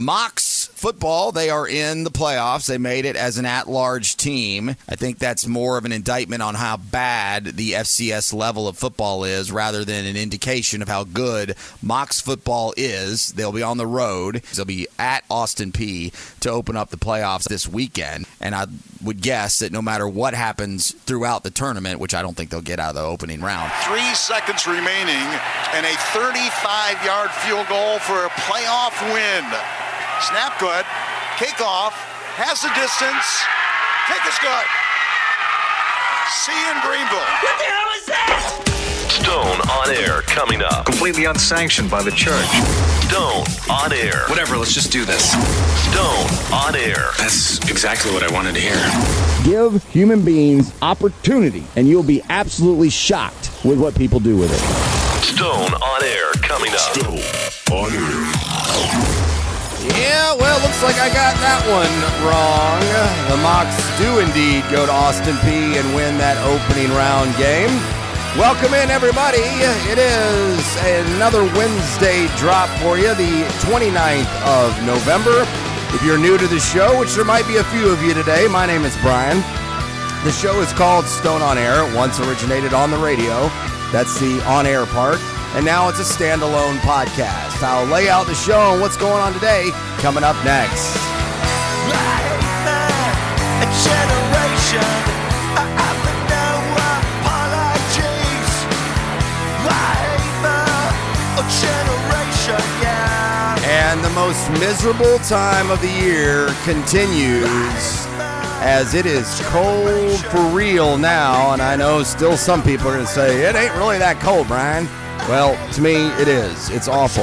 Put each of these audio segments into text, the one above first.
Mocs football, they are in the playoffs. They made it as an at large team. I think that's more of an indictment on how bad the FCS level of football is rather than an indication of how good Mocs football is. They'll be on the road. They'll be at Austin Peay to open up the playoffs this weekend. And I would guess that no matter what happens throughout the tournament, which I don't think they'll get out of the opening round, Three seconds remaining and a 35 yard field goal for a playoff win. Snap good. Kickoff. Has the distance. Kick is good. See you in Greenville. What the hell is that? Stone on air coming up. completely unsanctioned by the church. Stone on air. Whatever, let's just do this. Stone on air. That's exactly what I wanted to hear. Give human beings opportunity, and you'll be absolutely shocked with what people do with it. Stone on air coming up. Stone on air. Yeah, well, looks like I got that one wrong. The Mocs do indeed go to Austin Peay and win that opening round game. Welcome in, everybody. It is another Wednesday drop for you, the 29th of November. If you're new to the show, which there might be a few of you today, my name is Brian. The show is called Stone on Air. Once originated on the radio. That's the on air part. And now it's a standalone podcast. I'll lay out the show and what's going on today coming up next. And the most miserable time of the year continues as it is cold for real now. And I know still some people are going to say, it ain't really that cold, Brian. Well, to me, it is. It's awful.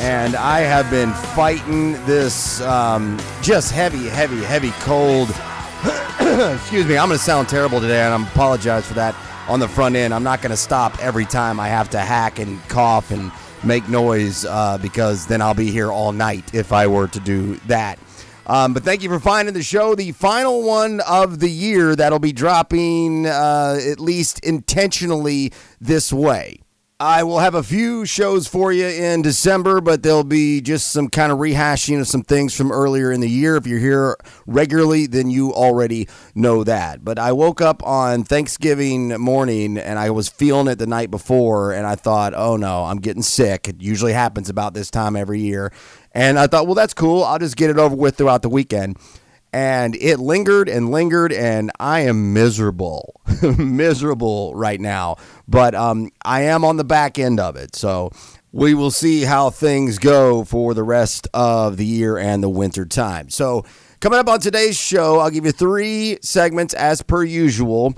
And I have been fighting this um, just heavy, heavy, heavy cold. Excuse me, I'm going to sound terrible today, and I apologize for that on the front end. I'm not going to stop every time I have to hack and cough and make noise uh, because then I'll be here all night if I were to do that. Um, but thank you for finding the show, the final one of the year that'll be dropping uh, at least intentionally this way. I will have a few shows for you in December, but there'll be just some kind of rehashing of some things from earlier in the year. If you're here regularly, then you already know that. But I woke up on Thanksgiving morning and I was feeling it the night before, and I thought, oh no, I'm getting sick. It usually happens about this time every year. And I thought, well, that's cool. I'll just get it over with throughout the weekend and it lingered and lingered and i am miserable miserable right now. But um, i am on the back end of it. So we will see how things go for the rest of the year and the winter time. So coming up on today's show i'll give you three segments as per usual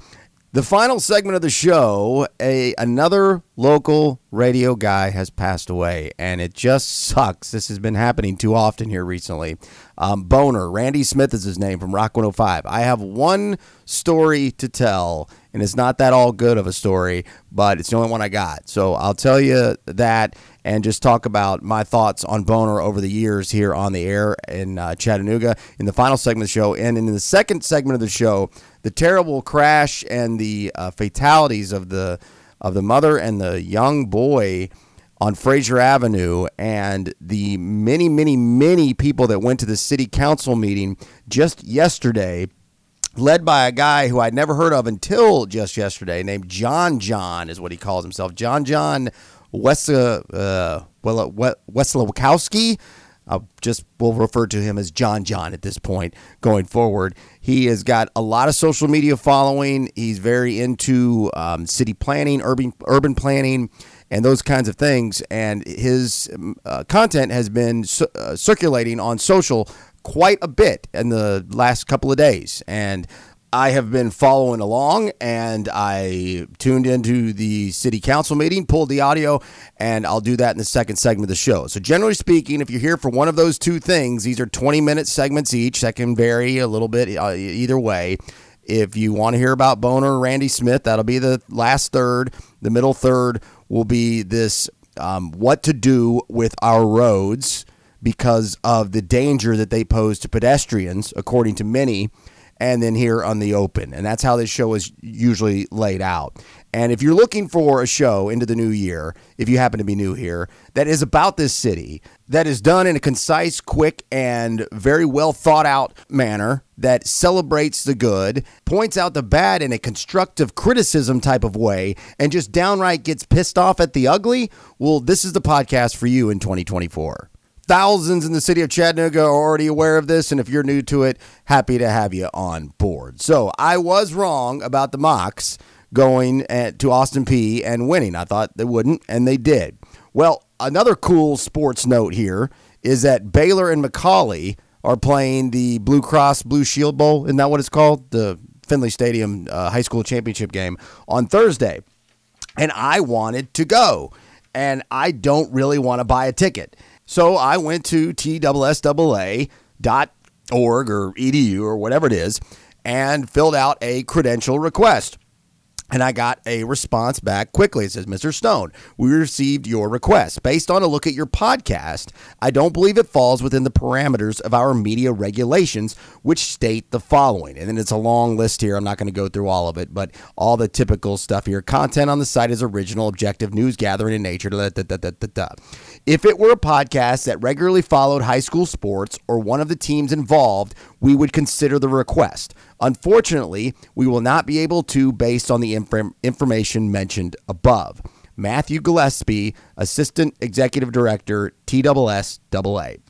the final segment of the show, a another local radio guy has passed away, and it just sucks. This has been happening too often here recently. Um, Boner, Randy Smith is his name from Rock 105. I have one story to tell, and it's not that all good of a story, but it's the only one I got. So I'll tell you that and just talk about my thoughts on Boner over the years here on the air in uh, Chattanooga in the final segment of the show. And in the second segment of the show, the terrible crash and the uh, fatalities of the of the mother and the young boy on Frazier Avenue and the many, many, many people that went to the city council meeting just yesterday, led by a guy who I'd never heard of until just yesterday, named John John, is what he calls himself. John John West, uh, well, Weslowski. I just will refer to him as John John at this point going forward. He has got a lot of social media following. He's very into um, city planning, urban urban planning, and those kinds of things. And his uh, content has been uh, circulating on social quite a bit in the last couple of days. And I have been following along and I tuned into the city council meeting, pulled the audio, and I'll do that in the second segment of the show. So, generally speaking, if you're here for one of those two things, these are 20 minute segments each that can vary a little bit uh, either way. If you want to hear about Boner or Randy Smith, that'll be the last third. The middle third will be this um, what to do with our roads because of the danger that they pose to pedestrians, according to many. and then here on the open. And that's how this show is usually laid out. And if you're looking for a show into the new year, if you happen to be new here, that is about this city, that is done in a concise, quick, and very well thought out manner, that celebrates the good, points out the bad in a constructive criticism type of way, and just downright gets pissed off at the ugly, well, this is the podcast for you in 2024. Thousands in the city of Chattanooga are already aware of this, and if you're new to it, happy to have you on board. So I was wrong about the Mocs going at, to Austin Peay and winning. I thought they wouldn't, and they did. Well, another cool sports note here is that Baylor and McCallie are playing the Blue Cross Blue Shield Bowl. Isn't that what it's called? The Finley Stadium uh, high school championship game on Thursday. And I wanted to go, and I don't really want to buy a ticket. So I went to TSSAA.org or edu or whatever it is and filled out a credential request. And I got a response back quickly. It says, Mr. Stone, we received your request. Based on a look at your podcast, I don't believe it falls within the parameters of our media regulations, which state the following. And then it's a long list here. I'm not going to go through all of it, but all the typical stuff here. Content on the site is original, objective, news gathering in nature. Da, da, da. If it were a podcast that regularly followed high school sports or one of the teams involved, we would consider the request. Unfortunately, we will not be able to based on the inf- information mentioned above. Matthew Gillespie, Assistant Executive Director, TSSAA.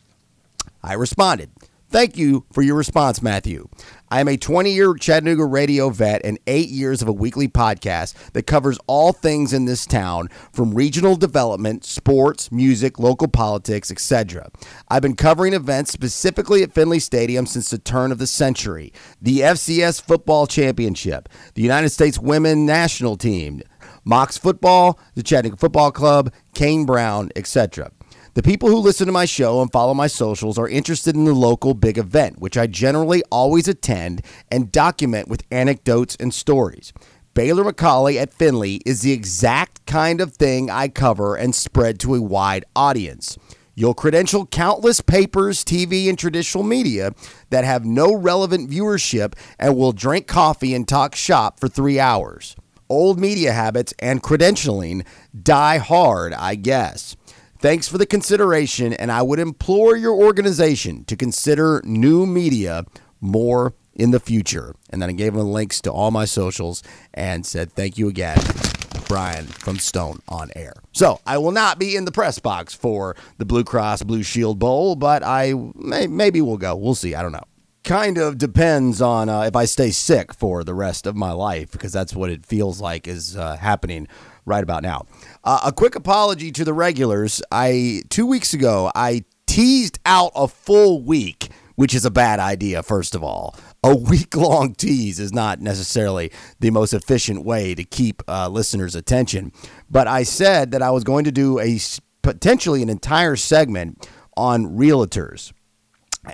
I responded, Thank you for your response, Matthew. I am a 20 year Chattanooga radio vet and eight years of a weekly podcast that covers all things in this town from regional development, sports, music, local politics, etc. I've been covering events specifically at Finley Stadium since the turn of the century the FCS Football Championship, the United States Women National Team, Mocs Football, the Chattanooga Football Club, Kane Brown, etc. The people who listen to my show and follow my socials are interested in the local big event, which I generally always attend and document with anecdotes and stories. Baylor McCallie at Finley is the exact kind of thing I cover and spread to a wide audience. You'll credential countless papers, TV, and traditional media that have no relevant viewership and will drink coffee and talk shop for three hours. Old media habits and credentialing die hard, I guess. Thanks for the consideration, and I would implore your organization to consider new media more in the future. And then I gave them links to all my socials and said, Thank you again, Brian from Stone on Air. So I will not be in the press box for the Blue Cross Blue Shield Bowl, but I may, maybe we'll go. We'll see. I don't know. Kind of depends on uh, if I stay sick for the rest of my life, because that's what it feels like is uh, happening right about now. Uh, a quick apology to the regulars. I two weeks ago I teased out a full week, which is a bad idea. First of all, a week long tease is not necessarily the most efficient way to keep uh, listeners' attention. But I said that I was going to do a potentially an entire segment on realtors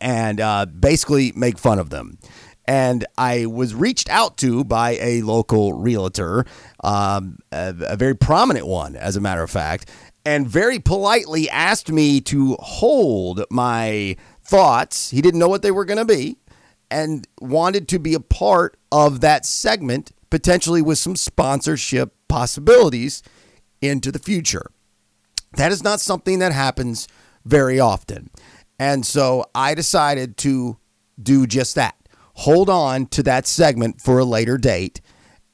and uh, basically make fun of them and I was reached out to by a local realtor, um, a, a very prominent one, as a matter of fact, and very politely asked me to hold my thoughts. He didn't know what they were going to be and wanted to be a part of that segment, potentially with some sponsorship possibilities into the future. That is not something that happens very often. And so I decided to do just that hold on to that segment for a later date.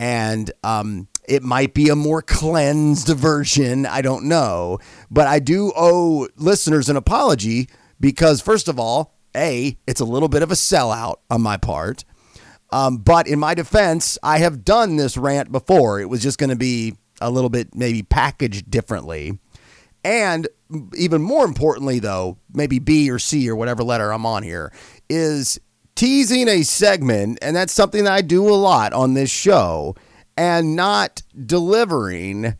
And um, it might be a more cleansed version. I don't know. But I do owe listeners an apology because, first of all, A, it's a little bit of a sellout on my part. Um, but in my defense, I have done this rant before. It was just going to be a little bit maybe packaged differently. And even more importantly, though, maybe B or C or whatever letter I'm on here, is teasing a segment, and that's something that I do a lot on this show, and not delivering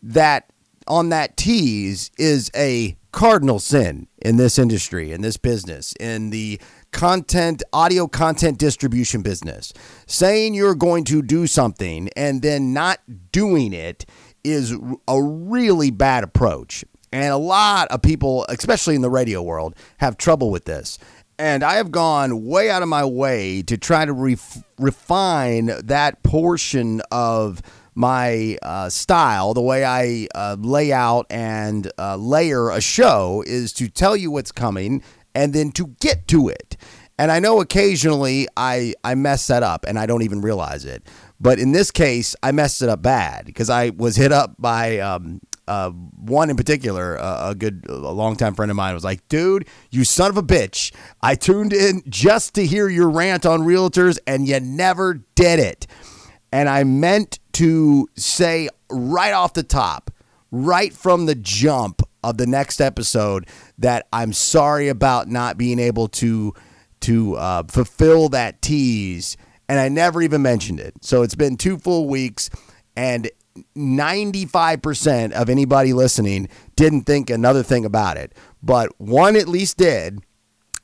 that on that tease is a cardinal sin in this industry, in this business, in the content, audio content distribution business. Saying you're going to do something and then not doing it is a really bad approach. And a lot of people, especially in the radio world, have trouble with this. And I have gone way out of my way to try to ref- refine that portion of my uh, style, the way I uh, lay out and uh, layer a show, is to tell you what's coming and then to get to it. And I know occasionally I, I mess that up and I don't even realize it. But in this case, I messed it up bad because I was hit up by um, uh, one in particular, uh, a good, a longtime friend of mine was like, dude, you son of a bitch. I tuned in just to hear your rant on realtors and you never did it. And I meant to say right off the top, right from the jump of the next episode, that I'm sorry about not being able to to uh, fulfill that tease, and I never even mentioned it. So it's been two full weeks, and 95% of anybody listening didn't think another thing about it, but one at least did.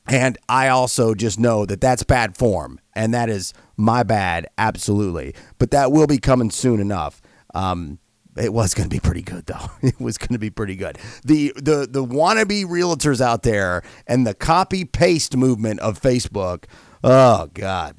And I also just know that that's bad form, and that is my bad, absolutely. But that will be coming soon enough. Um, it was going to be pretty good, though. It was going to be pretty good. The the the wannabe realtors out there and the copy paste movement of Facebook. Oh God.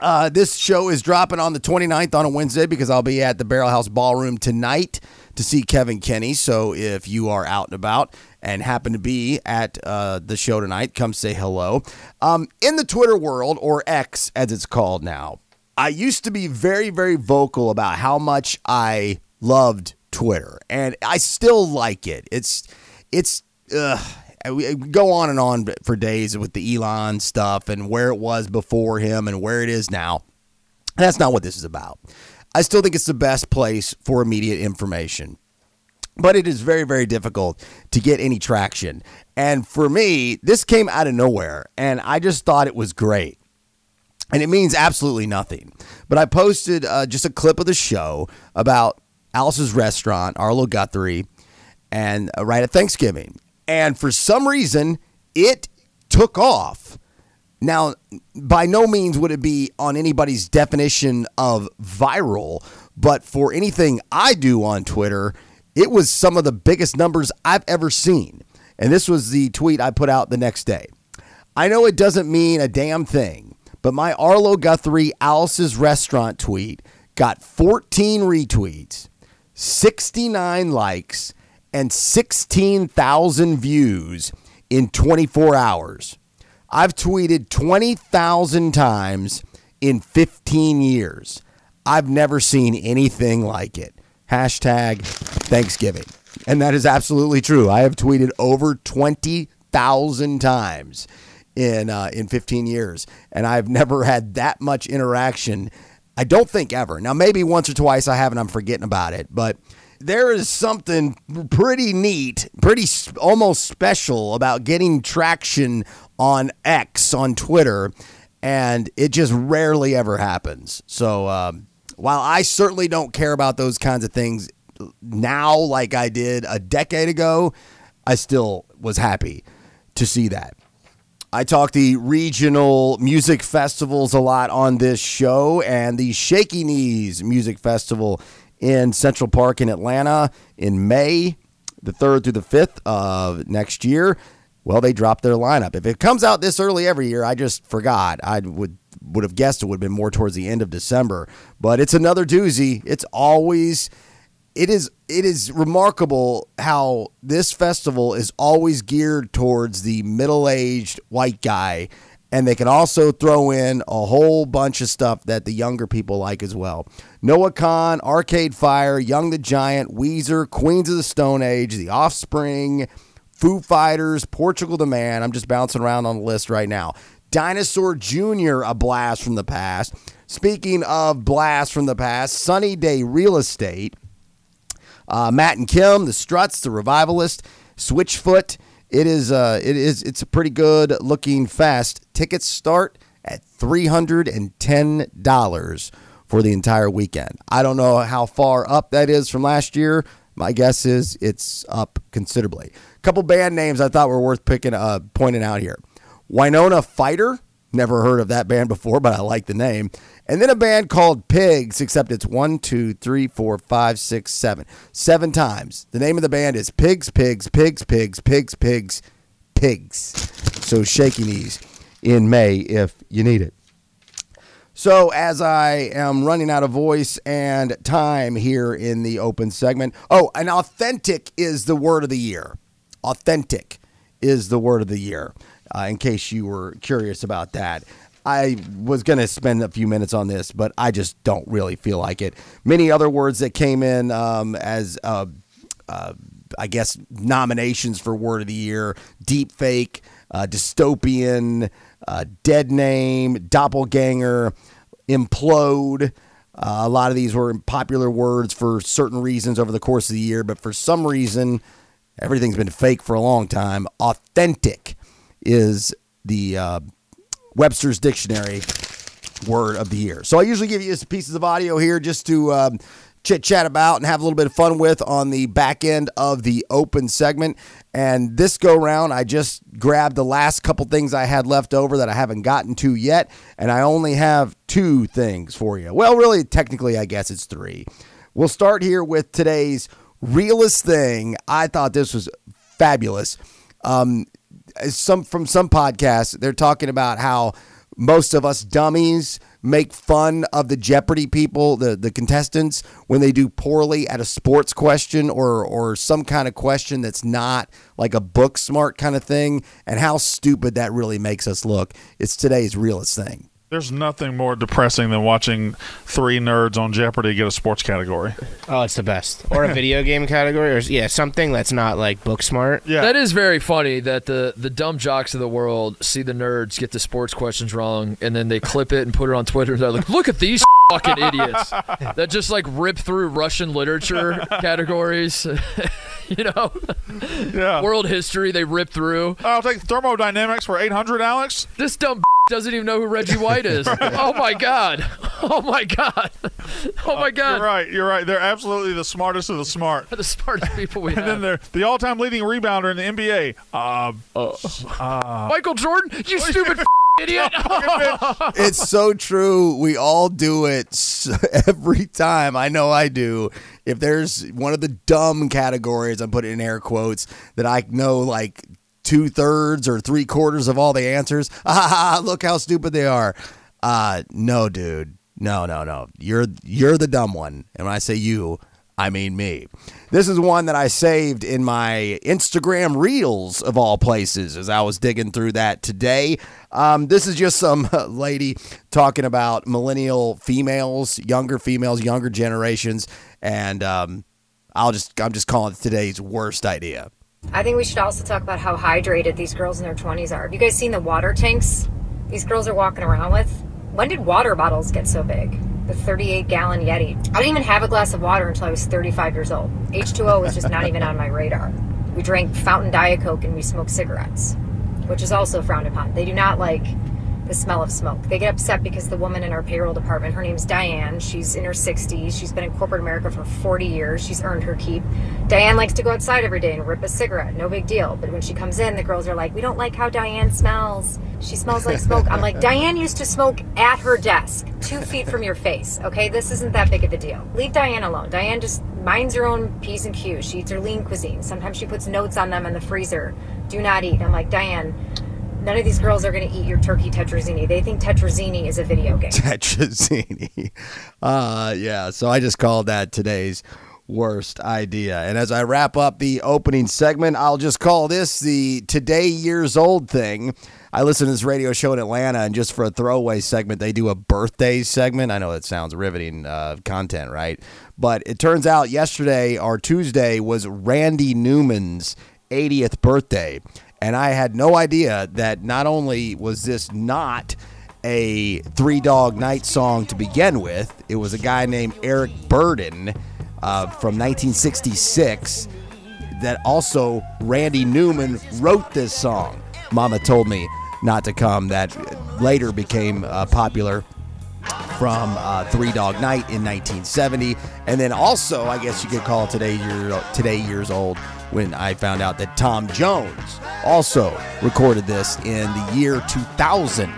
Uh, this show is dropping on the 29th on a Wednesday because I'll be at the Barrel House Ballroom tonight to see Kevin Kinney. So if you are out and about and happen to be at uh, the show tonight, come say hello. Um, in the Twitter world, or X as it's called now, I used to be very, very vocal about how much I loved Twitter, and I still like it. It's, it's, uh, we go on and on for days with the Elon stuff and where it was before him and where it is now. That's not what this is about. I still think it's the best place for immediate information. But it is very, very difficult to get any traction. And for me, this came out of nowhere, and I just thought it was great. And it means absolutely nothing. But I posted uh, just a clip of the show about Alice's restaurant, Arlo Guthrie, and uh, right at Thanksgiving. And for some reason, it took off. Now, by no means would it be on anybody's definition of viral, but for anything I do on Twitter, it was some of the biggest numbers I've ever seen. And this was the tweet I put out the next day. I know it doesn't mean a damn thing, but my Arlo Guthrie Alice's restaurant tweet got 14 retweets, 69 likes, and 16,000 views in 24 hours. I've tweeted 20,000 times in 15 years. I've never seen anything like it. Hashtag Thanksgiving. And that is absolutely true. I have tweeted over 20,000 times in, uh, in 15 years, and I've never had that much interaction. I don't think ever. Now, maybe once or twice I have and I'm forgetting about it, but there is something pretty neat, pretty almost special about getting traction on X on Twitter, and it just rarely ever happens. So um, while I certainly don't care about those kinds of things now, like I did a decade ago, I still was happy to see that. I talk the regional music festivals a lot on this show, and the Shaky Knees Music Festival in Central Park in Atlanta in May, the 3rd through the 5th of next year. Well, they dropped their lineup. If it comes out this early every year, I just forgot. I would would have guessed it would have been more towards the end of December, but it's another doozy. It's always it is it is remarkable how this festival is always geared towards the middle-aged white guy and they can also throw in a whole bunch of stuff that the younger people like as well. Noah Kahan, Arcade Fire, Young the Giant, Weezer, Queens of the Stone Age, The Offspring, Foo Fighters, Portugal the Man. I'm just bouncing around on the list right now. Dinosaur Jr., a blast from the past. Speaking of blast from the past, Sunny Day Real Estate, uh, Matt and Kim, The Struts, The Revivalist, Switchfoot, it is uh, it is it's a pretty good looking fast. Tickets start at three hundred and ten dollars for the entire weekend. I don't know how far up that is from last year. My guess is it's up considerably. A couple band names I thought were worth picking uh, pointing out here. Winona Fighter, never heard of that band before, but I like the name. And then a band called Pigs, except it's one, two, three, four, five, six, seven. Seven times. The name of the band is Pigs, Pigs, Pigs, Pigs, Pigs, Pigs, Pigs. So shaky knees in May if you need it. So, as I am running out of voice and time here in the open segment, oh, and authentic is the word of the year. Authentic is the word of the year, uh, in case you were curious about that. I was going to spend a few minutes on this, but I just don't really feel like it. Many other words that came in um, as, uh, uh, I guess, nominations for word of the year deep fake, uh, dystopian, uh, dead name, doppelganger, implode. Uh, a lot of these were popular words for certain reasons over the course of the year, but for some reason, everything's been fake for a long time. Authentic is the uh, Webster's Dictionary word of the year. So I usually give you some pieces of audio here just to um, chit chat about and have a little bit of fun with on the back end of the open segment. And this go round, I just grabbed the last couple things I had left over that I haven't gotten to yet, and I only have two things for you. Well, really, technically, I guess it's three. We'll start here with today's realest thing. I thought this was fabulous. Um, Uh, some from some podcasts, they're talking about how most of us dummies make fun of the Jeopardy people, the, the contestants, when they do poorly at a sports question or or some kind of question that's not like a book smart kind of thing, and how stupid that really makes us look. It's today's realest thing. There's nothing more depressing than watching three nerds on Jeopardy get a sports category. Oh, it's the best. Or a video game category, or yeah, something that's not like book smart. Yeah. That is very funny that the the dumb jocks of the world see the nerds get the sports questions wrong, and then they clip it and put it on Twitter. And they're like, "Look at these fucking idiots that just like rip through Russian literature categories." you know, yeah. world history they rip through. Oh, I'll take thermodynamics for 800, Alex. This dumb doesn't even know who Reggie White is. Oh my god! Oh my god! Oh my uh, god! You're right. You're right. They're absolutely the smartest of the smart. the smartest people we And then they're the all-time leading rebounder in the NBA. Uh, uh, uh, Michael Jordan, you stupid idiot! it's so true. We all do it every time. I know I do. If there's one of the dumb categories, I'm putting in air quotes, that I know like two thirds or three quarters of all the answers. Ah, look how stupid they are. Uh, no, dude. No, no, no. You're you're the dumb one. And when I say you, I mean me. This is one that I saved in my Instagram Reels of all places as I was digging through that today. Um, this is just some lady talking about millennial females, younger females, younger generations, and um, I'll just I'm just calling it today's worst idea. I think we should also talk about how hydrated these girls in their 20s are. Have you guys seen the water tanks these girls are walking around with? When did water bottles get so big? The 38 gallon Yeti. I didn't even have a glass of water until I was 35 years old. H2O was just not even on my radar. We drank fountain Diet Coke and we smoked cigarettes, which is also frowned upon. They do not like the smell of smoke. They get upset because the woman in our payroll department, her name's Diane. She's in her 60s. She's been in corporate America for 40 years. She's earned her keep. Diane likes to go outside every day and rip a cigarette. No big deal. But when she comes in, the girls are like, we don't like how Diane smells. She smells like smoke. I'm like, Diane used to smoke at her desk, two feet from your face. Okay, this isn't that big of a deal. Leave Diane alone. Diane just minds her own P's and Q's. She eats her lean cuisine. Sometimes she puts notes on them in the freezer. Do not eat. I'm like, Diane, none of these girls are going to eat your turkey tetrazzini. They think tetrazzini is a video game. Tetrazzini. Uh, yeah, so I just called that today's worst idea. And as I wrap up the opening segment, I'll just call this the today years old thing. I listen to this radio show in Atlanta, and just for a throwaway segment, they do a birthday segment. I know it sounds riveting uh, content, right? But it turns out yesterday or Tuesday was Randy Newman's 80th birthday. And I had no idea that not only was this not a Three Dog Night song to begin with, it was a guy named Eric Burdon uh, from 1966 that also Randy Newman wrote this song. Mama told me not to come, that later became uh, popular from uh, Three Dog Night in 1970, and then also I guess you could call today year today years old when I found out that Tom Jones also recorded this in the year 2000,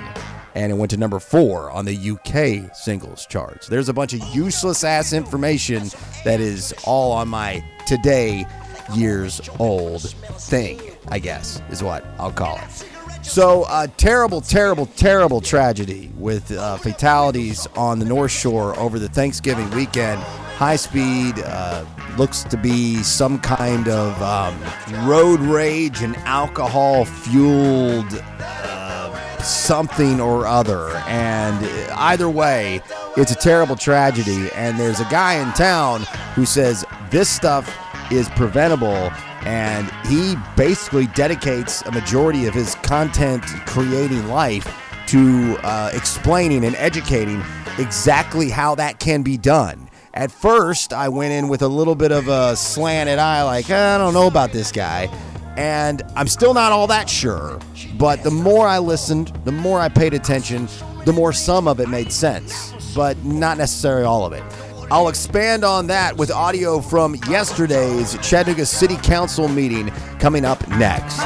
and it went to number four on the UK singles charts. There's a bunch of useless ass information that is all on my today years old thing. I guess is what I'll call it. So, uh, terrible, terrible, terrible tragedy with uh, fatalities on the North Shore over the Thanksgiving weekend. High speed uh, looks to be some kind of um, road rage and alcohol fueled uh, something or other. And either way, it's a terrible tragedy. And there's a guy in town who says this stuff is preventable and he basically dedicates a majority of his content creating life to uh, explaining and educating exactly how that can be done. At first, I went in with a little bit of a slanted eye, like, I don't know about this guy. And I'm still not all that sure. But the more I listened, the more I paid attention, the more some of it made sense, but not necessarily all of it. I'll expand on that with audio from yesterday's Chattanooga City Council meeting coming up next.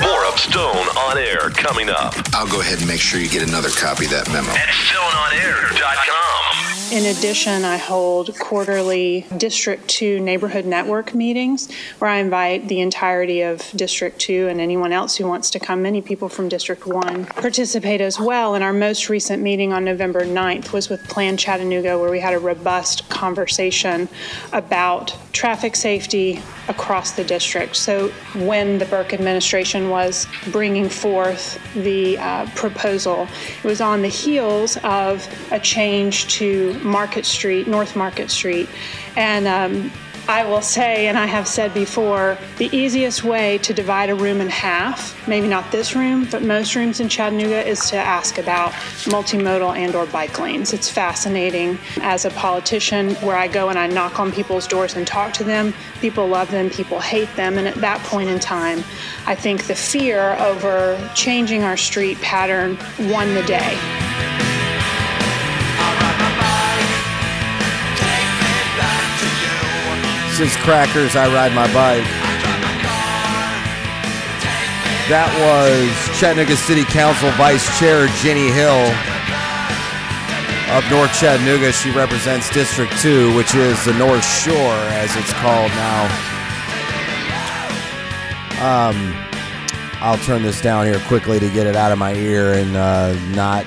More of Stone on Air coming up. I'll go ahead and make sure you get another copy of that memo. At StoneOnAir.com. In addition, I hold quarterly District 2 neighborhood network meetings where I invite the entirety of District 2 and anyone else who wants to come. Many people from District 1 participate as well. And our most recent meeting on November 9th was with Plan Chattanooga, where we had a robust conversation about traffic safety across the district. So when the Berke administration was bringing forth the uh, proposal, it was on the heels of a change to Market Street, North Market Street. And um, I will say, and I have said before, the easiest way to divide a room in half, maybe not this room, but most rooms in Chattanooga, is to ask about multimodal and or bike lanes. It's fascinating. As a politician, where I go and I knock on people's doors and talk to them, people love them, people hate them. And at that point in time, I think the fear over changing our street pattern won the day. This Crackers, I Ride My Bike. That was Chattanooga City Council Vice Chair Jenny Hill of North Chattanooga. She represents District 2, which is the North Shore, as it's called now. Um, I'll turn this down here quickly to get it out of my ear and uh, not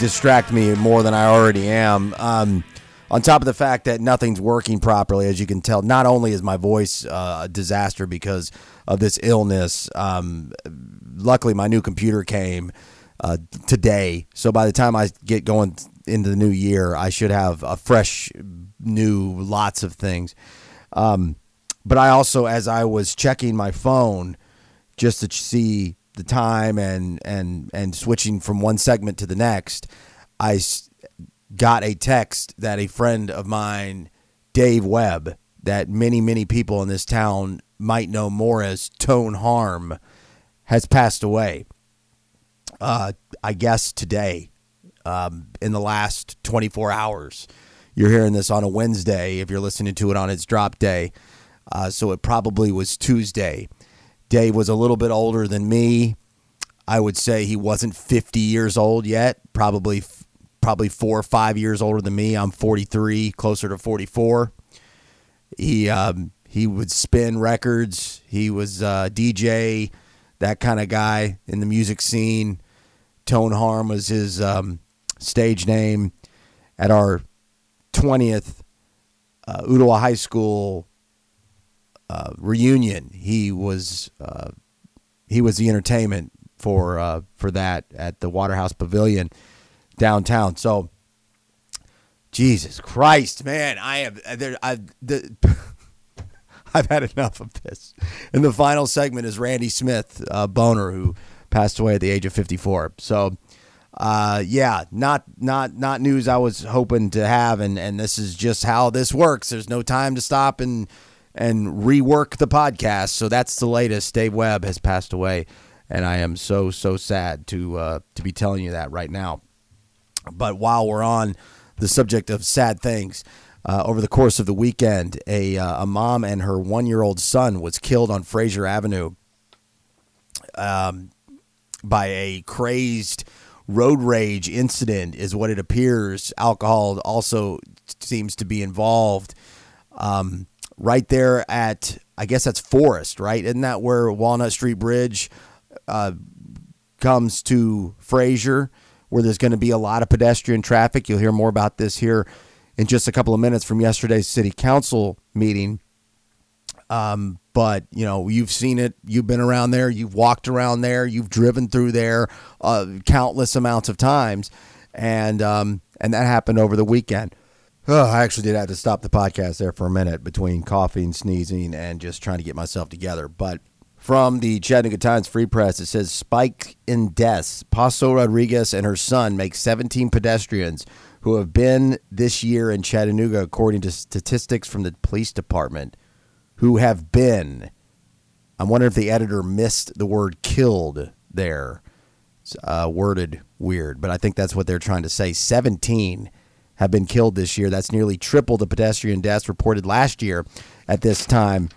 distract me more than I already am. Um, on top of the fact that nothing's working properly, as you can tell, not only is my voice uh, a disaster because of this illness, um, luckily my new computer came uh, today. So by the time I get going into the new year, I should have a fresh, new, lots of things. Um, but I also, as I was checking my phone just to see the time and and and switching from one segment to the next, I got a text that a friend of mine, Dave Webb, that many, many people in this town might know more as Tone Harm, has passed away. Uh, I guess today, um, in the last 24 hours. You're hearing this on a Wednesday if you're listening to it on its drop day. Uh, so it probably was Tuesday. Dave was a little bit older than me. I would say he wasn't 50 years old yet, probably probably four or five years older than me. I'm 43, closer to 44. He um, he would spin records. He was uh, DJ, that kind of guy in the music scene. Tone Harm was his um, stage name. At our 20th uh, High School uh, reunion, he was uh, he was the entertainment for uh, for that at the Waterhouse Pavilion downtown. So, Jesus Christ, man, I have there. I the. I've had enough of this. And the final segment is Randy Smith, uh, Boner, who passed away at the age of 54. So, uh, yeah, not not not news I was hoping to have, and and this is just how this works. There's no time to stop and and rework the podcast. So that's the latest. Dave Webb has passed away, and I am so so sad to uh, to be telling you that right now. But while we're on the subject of sad things, uh, over the course of the weekend, a uh, a mom and her one year old son was killed on Frazier Avenue um, by a crazed road rage incident, is what it appears. Alcohol also seems to be involved. Um, right there at, I guess that's Forest, right? Isn't that where Walnut Street Bridge uh, comes to Frazier, where there's going to be a lot of pedestrian traffic? You'll hear more about this here in just a couple of minutes from yesterday's city council meeting. Um, but you know, you've seen it. You've been around there. You've walked around there. You've driven through there uh, countless amounts of times, and um, and that happened over the weekend. Oh, I actually did have to stop the podcast there for a minute between coughing, sneezing, and just trying to get myself together. But from the Chattanooga Times Free Press, it says spike in deaths. Paso Rodriguez and her son make 17 pedestrians who have been this year in Chattanooga, according to statistics from the police department, who have been. I'm wondering if the editor missed the word killed there. It's uh, worded weird, but I think that's what they're trying to say. 17 have been killed this year. That's nearly triple the pedestrian deaths reported last year at this time.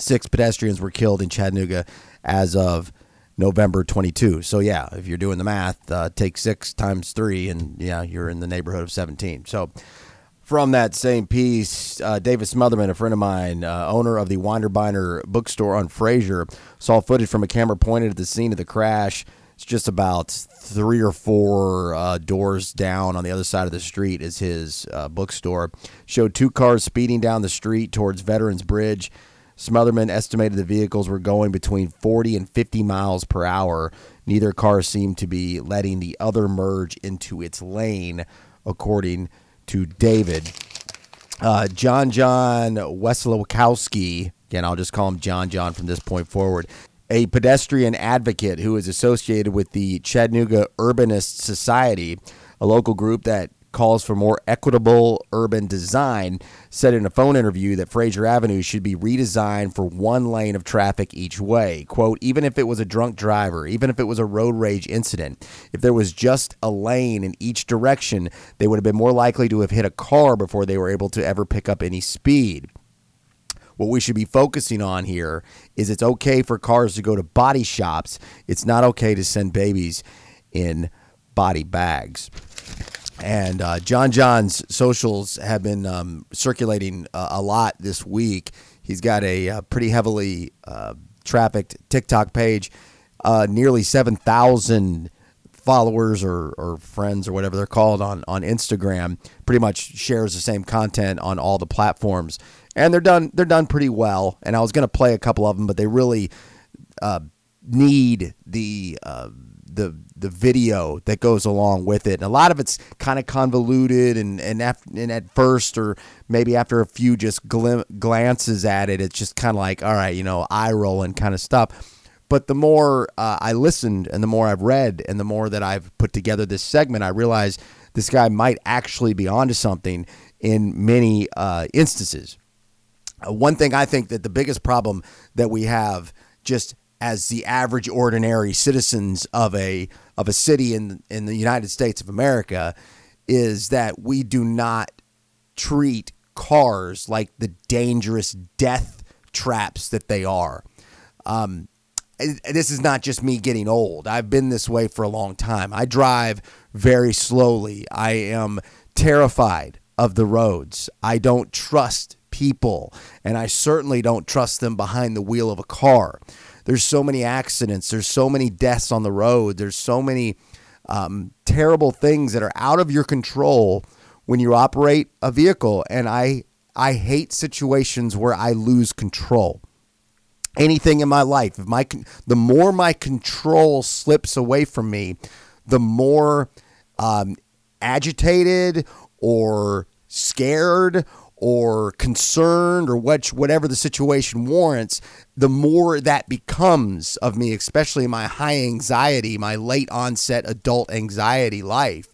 Six pedestrians were killed in Chattanooga as of November 22. So yeah, if you're doing the math, uh, take six times three, and yeah, you're in the neighborhood of 17. So from that same piece, uh, David Smotherman, a friend of mine, uh, owner of the Winder Binder bookstore on Frazier, saw footage from a camera pointed at the scene of the crash. It's just about three or four uh, doors down on the other side of the street is his uh, bookstore. Showed two cars speeding down the street towards Veterans Bridge. Smotherman estimated the vehicles were going between 40 and 50 miles per hour. Neither car seemed to be letting the other merge into its lane, according to David. Uh, John John Weslowski, again, I'll just call him John John from this point forward, a pedestrian advocate who is associated with the Chattanooga Urbanist Society, a local group that calls for more equitable urban design, said in a phone interview that Frazier Avenue should be redesigned for one lane of traffic each way. Quote, even if it was a drunk driver, even if it was a road rage incident, if there was just a lane in each direction, they would have been more likely to have hit a car before they were able to ever pick up any speed. What we should be focusing on here is it's okay for cars to go to body shops. It's not okay to send babies in body bags. And uh, John John's socials have been um, circulating uh, a lot this week. He's got a uh, pretty heavily uh, trafficked TikTok page, uh, nearly 7,000 followers or, or friends or whatever they're called on, on Instagram. Pretty much shares the same content on all the platforms. And they're done they're done pretty well. And I was going to play a couple of them, but they really uh, need the the the video that goes along with it. And a lot of it's kind of convoluted, and and, and at first, or maybe after a few just glim- glances at it, it's just kind of like, all right, you know, eye rolling kind of stuff. But the more uh, I listened, and the more I've read, and the more that I've put together this segment, I realize this guy might actually be onto something in many uh, instances. Uh, one thing I think that the biggest problem that we have just as the average ordinary citizens of a of a city in in the United States of America is that we do not treat cars like the dangerous death traps that they are. Um, this is not just me getting old. I've been this way for a long time. I drive very slowly. I am terrified of the roads. I don't trust people, and I certainly don't trust them behind the wheel of a car there's so many accidents, there's so many deaths on the road, there's so many um, terrible things that are out of your control when you operate a vehicle. And I I hate situations where I lose control. Anything in my life, if my the more my control slips away from me, the more um, agitated or scared or concerned or what, whatever the situation warrants, the more that becomes of me, especially my high anxiety, my late onset adult anxiety life.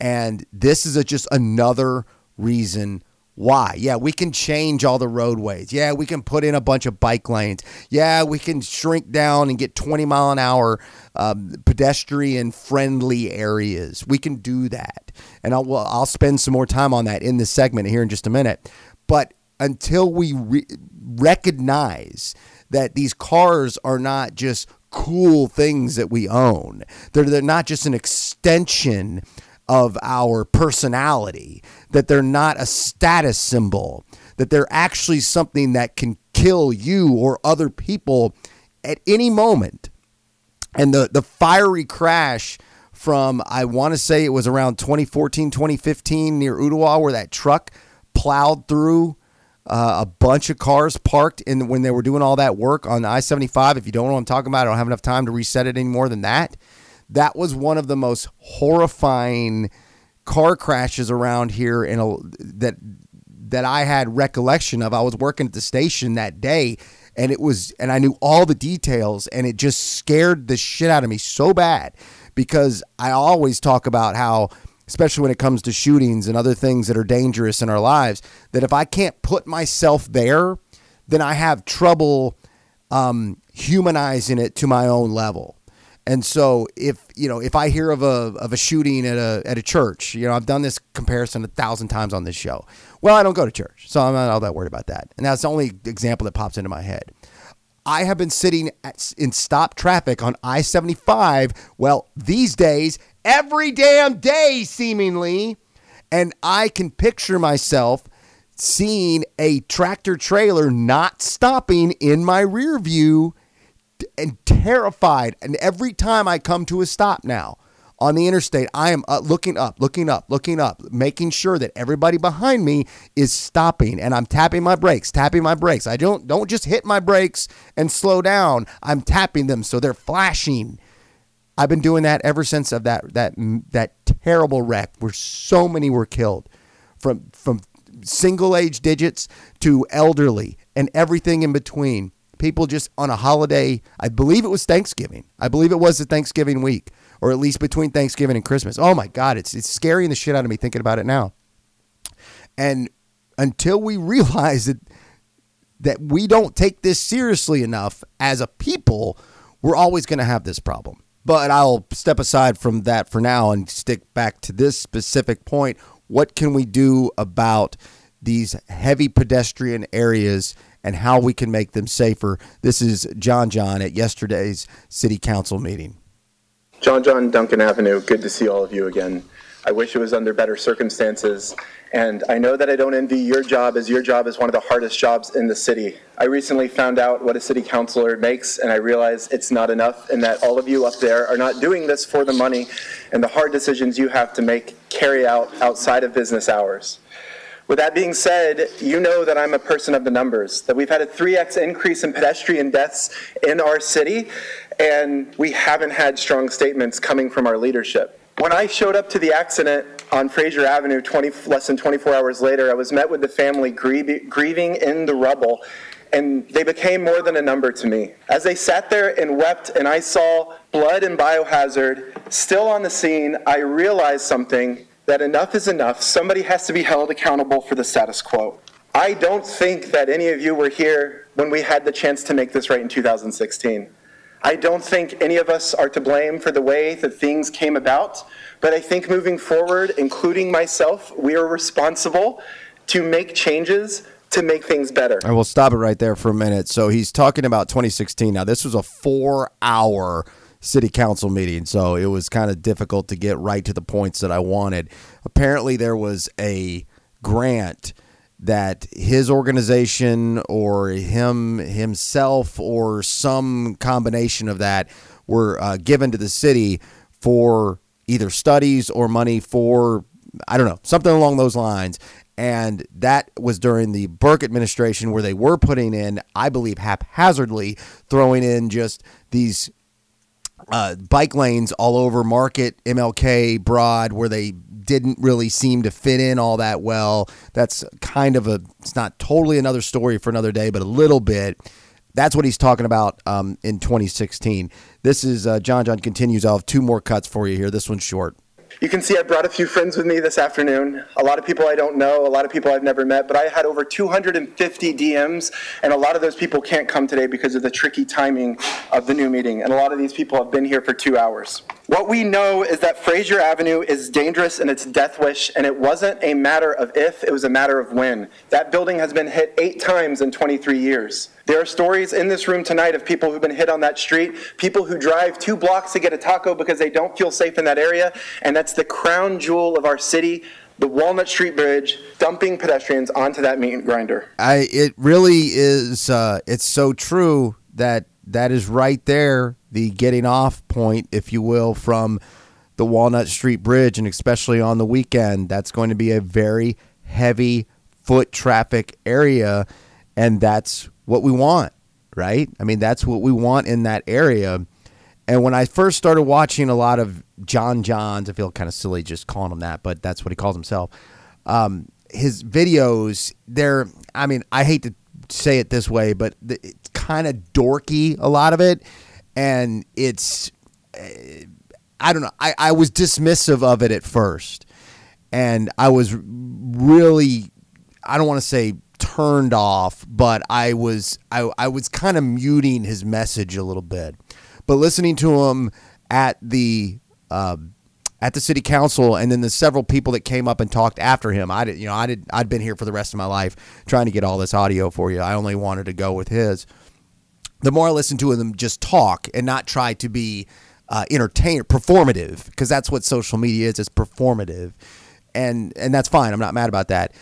And this is a, just another reason why? Yeah, we can change all the roadways. Yeah, we can put in a bunch of bike lanes. Yeah, we can shrink down and get 20 mile an hour um, pedestrian friendly areas. We can do that. And I'll, I'll spend some more time on that in this segment here in just a minute. But until we re- recognize that these cars are not just cool things that we own. They're, they're not just an extension of our personality, that they're not a status symbol, that they're actually something that can kill you or other people at any moment. And the, the fiery crash from, I want to say it was around 2014, 2015 near Ooltewah, where that truck plowed through uh, a bunch of cars parked in when they were doing all that work on I 75. If you don't know what I'm talking about, I don't have enough time to reset it any more than that. That was one of the most horrifying car crashes around here in a, that that I had recollection of. I was working at the station that day and it was and I knew all the details and it just scared the shit out of me so bad because I always talk about how especially when it comes to shootings and other things that are dangerous in our lives that if I can't put myself there then I have trouble um, humanizing it to my own level. And so if you know if I hear of a of a shooting at a at a church, you know I've done this comparison a thousand times on this show. Well, I don't go to church, so I'm not all that worried about that. And that's the only example that pops into my head. I have been sitting at, in stop traffic on I 75, well, these days, every damn day, seemingly. And I can picture myself seeing a tractor trailer not stopping in my rear view and terrified. And every time I come to a stop now, on the interstate, I am uh, looking up, looking up, looking up, making sure that everybody behind me is stopping, and I'm tapping my brakes, tapping my brakes. I don't don't just hit my brakes and slow down. I'm tapping them so they're flashing. I've been doing that ever since of that that that terrible wreck where so many were killed, from from single age digits to elderly and everything in between. People just on a holiday. I believe it was Thanksgiving. I believe it was the Thanksgiving week or at least between Thanksgiving and Christmas. Oh my God, it's it's scaring the shit out of me thinking about it now. And until we realize that that we don't take this seriously enough as a people, we're always going to have this problem. But I'll step aside from that for now and stick back to this specific point. What can we do about these heavy pedestrian areas and how we can make them safer? This is John John at yesterday's city council meeting. John John Duncan Avenue, good to see all of you again. I wish it was under better circumstances. And I know that I don't envy your job, as your job is one of the hardest jobs in the city. I recently found out what a city councilor makes, and I realize it's not enough, and that all of you up there are not doing this for the money and the hard decisions you have to make carry out outside of business hours. With that being said, you know that I'm a person of the numbers, that we've had a 3x increase in pedestrian deaths in our city, and we haven't had strong statements coming from our leadership. When I showed up to the accident on Frazier Avenue 20, less than 24 hours later, I was met with the family grieving in the rubble, and they became more than a number to me. As they sat there and wept, and I saw blood and biohazard still on the scene, I realized something that enough is enough. Somebody has to be held accountable for the status quo. I don't think that any of you were here when we had the chance to make this right in 2016. I don't think any of us are to blame for the way that things came about, but I think moving forward, including myself, we are responsible to make changes to make things better. And we'll stop it right there for a minute. So he's talking about 2016. Now, this was a four hour city council meeting, so it was kind of difficult to get right to the points that I wanted. Apparently, there was a grant that his organization or him himself or some combination of that were uh, given to the city for either studies or money for I don't know something along those lines. And that was during the Berke administration where they were putting in, I believe, haphazardly throwing in just these uh, bike lanes all over Market, MLK, Broad, where they didn't really seem to fit in all that well. That's kind of a, it's not totally another story for another day, but a little bit. That's what he's talking about um, in 2016. This is uh, John John continues. I'll have two more cuts for you here. This one's short. You can see I brought a few friends with me this afternoon. A lot of people I don't know, a lot of people I've never met, but I had over 250 DMs, and a lot of those people can't come today because of the tricky timing of the new meeting. And a lot of these people have been here for two hours. What we know is that Frazier Avenue is dangerous and it's death wish, and it wasn't a matter of if, it was a matter of when. That building has been hit eight times in 23 years. There are stories in this room tonight of people who've been hit on that street, people who drive two blocks to get a taco because they don't feel safe in that area, and that's the crown jewel of our city. The Walnut Street Bridge dumping pedestrians onto that meat grinder. I it really is uh, it's so true that that is right there the getting off point if you will from the Walnut Street Bridge and especially on the weekend that's going to be a very heavy foot traffic area and that's what we want right? I mean that's what we want in that area. And when I first started watching a lot of John Johns I feel kind of silly just calling him that but that's what he calls himself um, his videos they're I mean I hate to say it this way, but it's kind of dorky a lot of it, and it's uh, I don't know. I, I was dismissive of it at first, and I was really I don't want to say turned off, but I was I, I was kind of muting his message a little bit. But listening to him at the uh, at the city council, and then the several people that came up and talked after him. I did, you know, I did. I'd been here for the rest of my life trying to get all this audio for you. I only wanted to go with his. The more I listened to them just talk and not try to be uh, entertainer, performative, because that's what social media is. It's performative, and and that's fine. I'm not mad about that.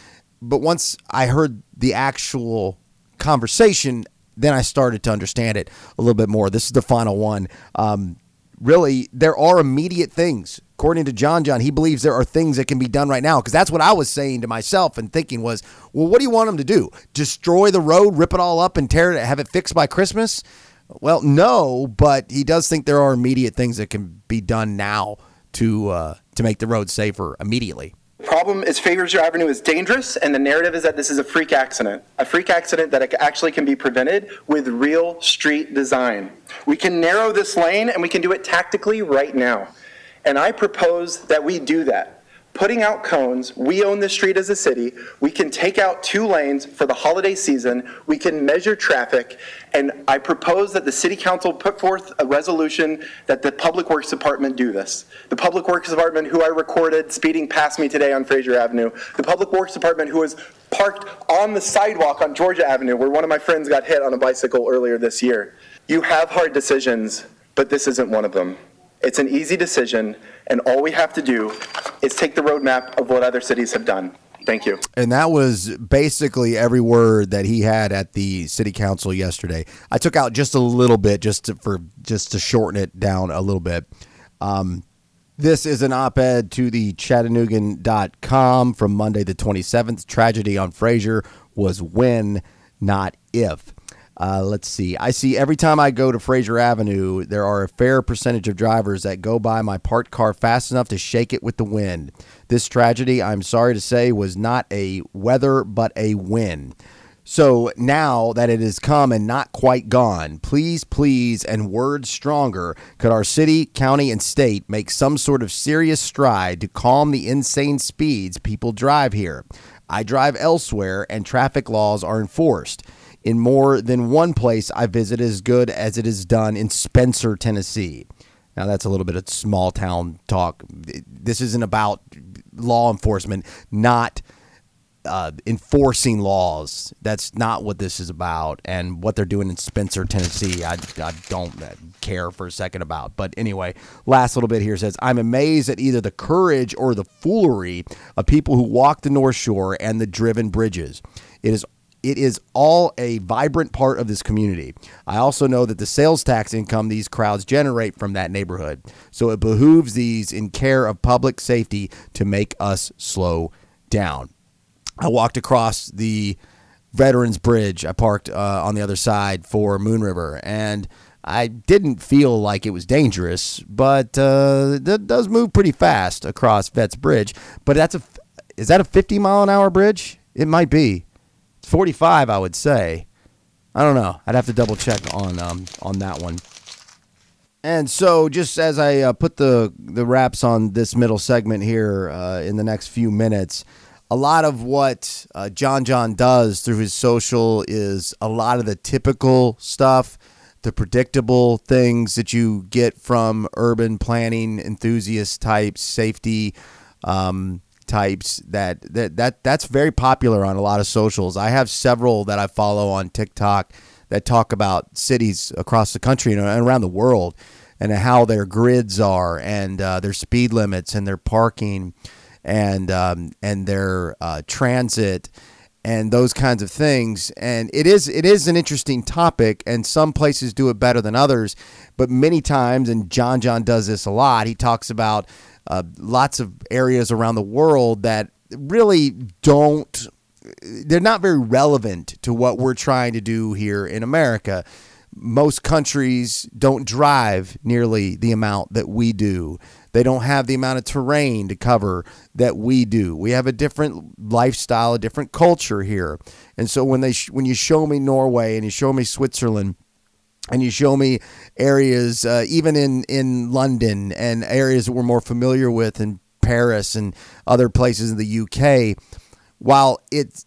But once I heard the actual conversation, then I started to understand it a little bit more. This is the final one. Um, really, there are immediate things according to John John, he believes there are things that can be done right now. Because that's what I was saying to myself and thinking was, well, what do you want them to do? Destroy the road, rip it all up, and tear it, have it fixed by Christmas? Well, no, but he does think there are immediate things that can be done now to uh, to make the road safer immediately. The problem is, Frazier Avenue is dangerous, and the narrative is that this is a freak accident. A freak accident that actually can be prevented with real street design. We can narrow this lane, and we can do it tactically right now. And I propose that we do that. Putting out cones, we own the street as a city. We can take out two lanes for the holiday season. We can measure traffic. And I propose that the city council put forth a resolution that the Public Works Department do this. The Public Works Department, who I recorded speeding past me today on Frazier Avenue, the Public Works Department, who was parked on the sidewalk on Georgia Avenue, where one of my friends got hit on a bicycle earlier this year. You have hard decisions, but this isn't one of them. It's an easy decision, and all we have to do is take the roadmap of what other cities have done. Thank you. And that was basically every word that he had at the city council yesterday. I took out just a little bit just to, for just to shorten it down a little bit. Um, this is an op-ed to the Chattanoogan.com from Monday the 27th. Tragedy on Frazier was when, not if. Uh, let's see. I see every time I go to Frazier Avenue, there are a fair percentage of drivers that go by my parked car fast enough to shake it with the wind. This tragedy, I'm sorry to say, was not a weather but a win. So now that it has come and not quite gone, please, please, and words stronger, could our city, county, and state make some sort of serious stride to calm the insane speeds people drive here? I drive elsewhere and traffic laws are enforced in more than one place I visit as good as it is done in Spencer, Tennessee. Now, that's a little bit of small town talk. This isn't about law enforcement, not uh, enforcing laws. That's not what this is about. And what they're doing in Spencer, Tennessee, I, I don't care for a second about. But anyway, last little bit here says I'm amazed at either the courage or the foolery of people who walk the North Shore and the driven bridges. It is it is all a vibrant part of this community. I also know that the sales tax income these crowds generate from that neighborhood. So it behooves these in care of public safety to make us slow down. I walked across the Veterans Bridge. I parked uh, on the other side for Moon River and I didn't feel like it was dangerous, but uh, that does move pretty fast across Vets Bridge. But that's a is that a 50 mile an hour bridge? It might be. 45, I would say. I don't know. I'd have to double check on um, on that one. And so, just as I uh, put the the wraps on this middle segment here uh, in the next few minutes, a lot of what uh, John John does through his social is a lot of the typical stuff the predictable things that you get from urban planning enthusiast types, safety um, types. That that that that's very popular on a lot of socials. I have several that I follow on TikTok that talk about cities across the country and around the world and how their grids are and uh, their speed limits and their parking and um, and their uh, transit and those kinds of things. And it is it is an interesting topic, and some places do it better than others. But many times, and John John does this a lot. He talks about uh, lots of areas around the world that really don't. They're not very relevant to what we're trying to do here in America most countries don't drive nearly the amount that we do. They don't have the amount of terrain to cover that we do. We have a different lifestyle, a different culture here. And so when they sh- when you show me Norway and you show me Switzerland and you show me areas uh, even in in London and areas that we're more familiar with in Paris and other places in the UK, while it's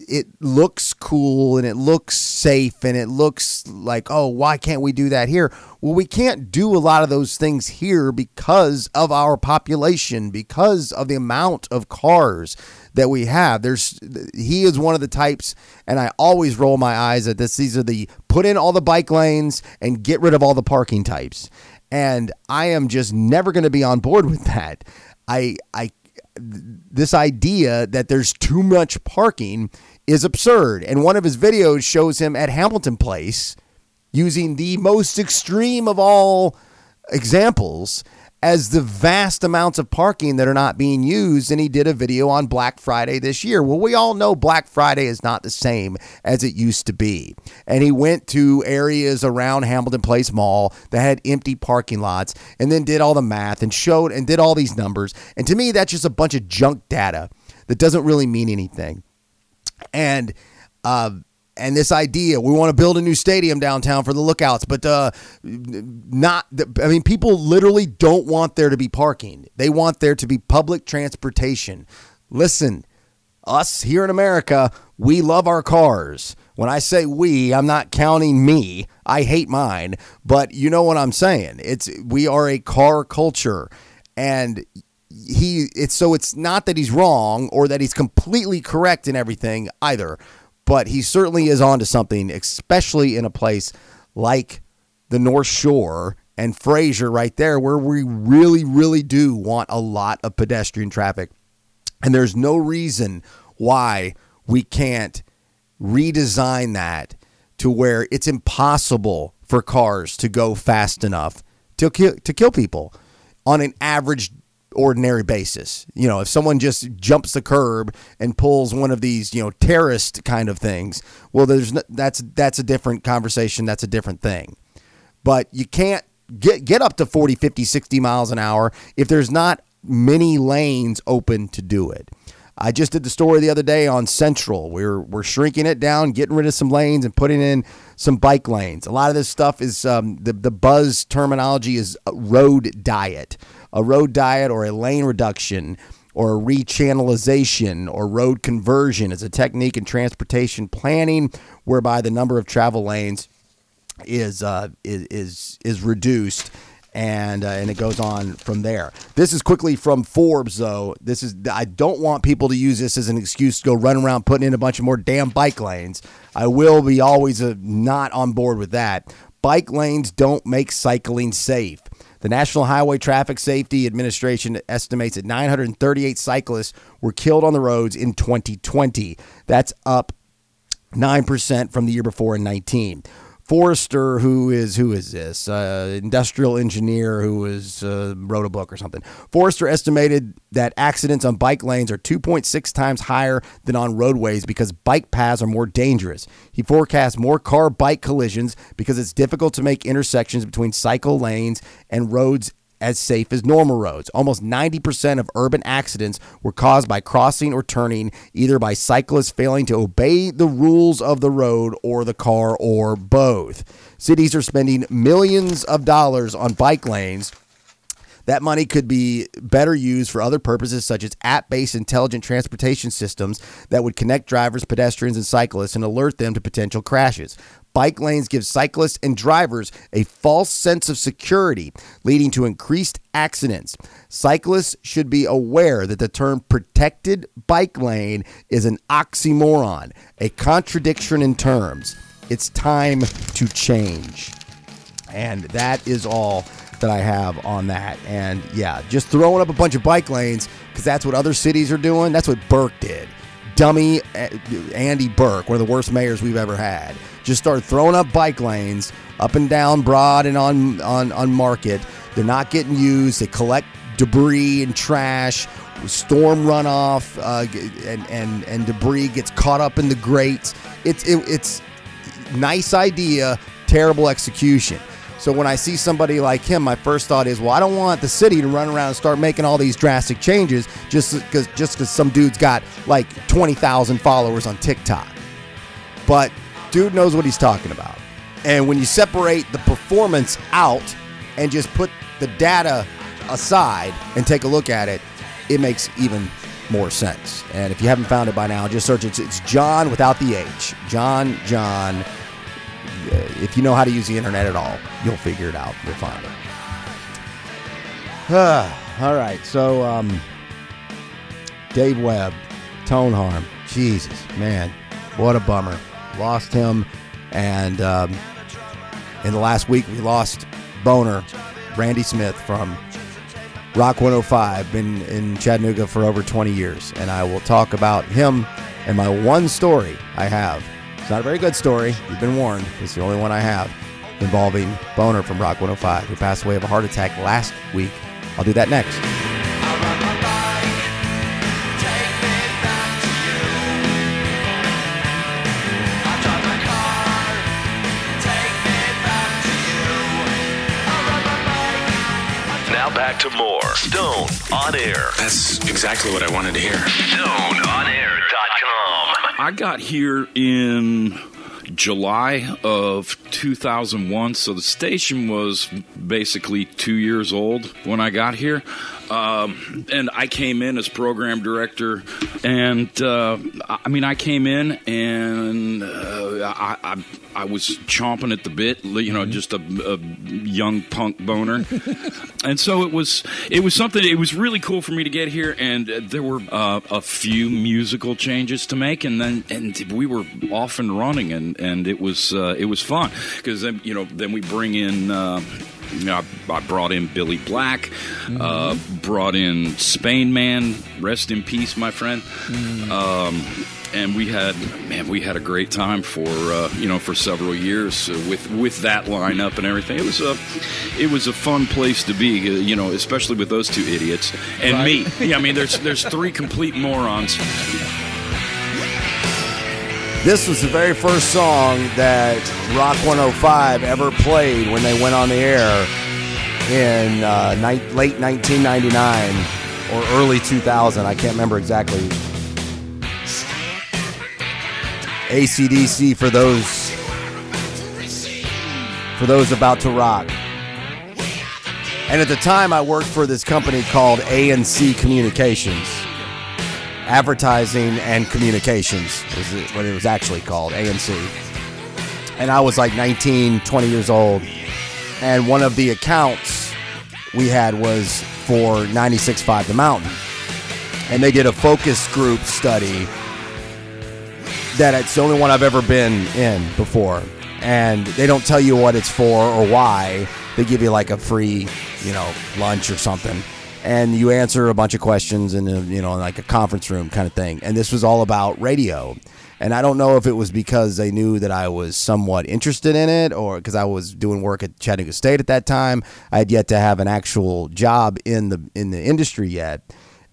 it looks cool and it looks safe and it looks like oh why can't we do that here? Well we can't do a lot of those things here because of our population because of the amount of cars that we have. There's he is one of the types and I always roll my eyes at this. These are the put in all the bike lanes and get rid of all the parking types. And I am just never going to be on board with that. I I this idea that there's too much parking is absurd. And one of his videos shows him at Hamilton Place using the most extreme of all examples as the vast amounts of parking that are not being used. And he did a video on Black Friday this year. Well, we all know Black Friday is not the same as it used to be. And he went to areas around Hamilton Place Mall that had empty parking lots and then did all the math and showed and did all these numbers. And to me, that's just a bunch of junk data that doesn't really mean anything and uh, and this idea we want to build a new stadium downtown for the lookouts but uh, not i mean people literally don't want there to be parking. They want there to be public transportation. Listen us here in america we love our cars. When i say we i'm not counting me. I hate mine. But you know what i'm saying? It's we are a car culture. And he it's so it's not that he's wrong or that he's completely correct in everything either, but he certainly is onto something, especially in a place like the North Shore and Frazier right there where we really really do want a lot of pedestrian traffic. And there's no reason why we can't redesign that to where it's impossible for cars to go fast enough to kill, to kill people on an average ordinary basis. You know, if someone just jumps the curb and pulls one of these, you know, terrorist kind of things, well, there's no, that's that's a different conversation. That's a different thing. But you can't get get up to 40, 50, 60 miles an hour if there's not many lanes open to do it. I just did the story the other day on Central. We're we're shrinking it down, getting rid of some lanes, and putting in some bike lanes. A lot of this stuff is um, the the buzz terminology is road diet a road diet or a lane reduction or a rechannelization or road conversion is a technique in transportation planning whereby the number of travel lanes is uh, is, is is reduced and uh, and it goes on from there. This is quickly from Forbes though. This is I don't want people to use this as an excuse to go run around putting in a bunch of more damn bike lanes. I will be always uh, not on board with that. Bike lanes don't make cycling safe. The National Highway Traffic Safety Administration estimates that 938 cyclists were killed on the roads in 2020. That's up 9% from the year before in 19. Forester, who is who is this uh, industrial engineer who is uh, wrote a book or something. Forester estimated that accidents on bike lanes are 2.6 times higher than on roadways because bike paths are more dangerous. He forecasts more car-bike collisions because it's difficult to make intersections between cycle lanes and roads as safe as normal roads. Almost 90% of urban accidents were caused by crossing or turning, either by cyclists failing to obey the rules of the road or the car, or both. Cities are spending millions of dollars on bike lanes That money could be better used for other purposes, such as app based intelligent transportation systems that would connect drivers, pedestrians, and cyclists and alert them to potential crashes. Bike lanes give cyclists and drivers a false sense of security, leading to increased accidents. Cyclists should be aware that the term protected bike lane is an oxymoron, a contradiction in terms. It's time to change. And that is all that I have on that. And yeah, just throwing up a bunch of bike lanes because that's what other cities are doing. That's what Berke did. Dummy uh, Andy Berke, one of the worst mayors we've ever had, just start throwing up bike lanes up and down Broad and on on on Market. They're not getting used. They collect debris and trash. Storm runoff uh, and, and and debris gets caught up in the grates. It's it, it's nice idea, terrible execution. So when I see somebody like him, my first thought is, well, I don't want the city to run around and start making all these drastic changes just because just because some dude's got like twenty thousand followers on TikTok. But dude knows what he's talking about. And when you separate the performance out and just put the data aside and take a look at it, it makes even more sense. And if you haven't found it by now, just search it. It's John without the H. John, John. Uh, If you know how to use the internet at all, you'll figure it out. You'll find it. all right. So, um, Dave Webb, tone harm. Jesus, man, what a bummer. Lost him. And um, in the last week, we lost Boner, Randy Smith from Rock 105, been in Chattanooga for over 20 years. And I will talk about him and my one story I have. It's not a very good story. You've been warned. It's the only one I have involving Boner from Rock 105, who passed away of a heart attack last week. I'll do that next. Back to more Stone on Air. That's exactly what I wanted to hear. StoneOnAir.com. I got here in July of 2001, so the station was basically two years old when I got here. Um, and I came in as program director, and uh, I mean, I came in and uh, I, I, I was chomping at the bit, you know, just a, a young punk boner, and so it was it was something. It was really cool for me to get here, and uh, there were uh, a few musical changes to make, and then and we were off and running, and and it was uh, it was fun because then you know then we bring in. You know, I, I brought in Billy Black, uh, brought in Spain Man, rest in peace, my friend. Um, and we had, man, we had a great time for uh, you know for several years uh, with with that lineup and everything. It was a it was a fun place to be, uh, you know, especially with those two idiots and Right. me. Yeah, I mean, there's there's three complete morons. This was the very first song that Rock 105 ever played when they went on the air in uh, ni- late 1999 or early 2000. I can't remember exactly. ACDC for those for those about to rock. And at the time, I worked for this company called ANC Communications advertising and communications is what it was actually called anc and i was like 19 20 years old. And one of the accounts we had was for 96.5 the mountain. And they did a focus group study that it's the only one i've ever been in before. And they don't tell you what it's for or why. They give you like a free you know lunch or something and you answer a bunch of questions in a, you know like a conference room kind of thing. And this was all about radio. And i don't know if it was because they knew that i was somewhat interested in it or because i was doing work at chattanooga state at that time. I had yet to have an actual job in the in the industry yet.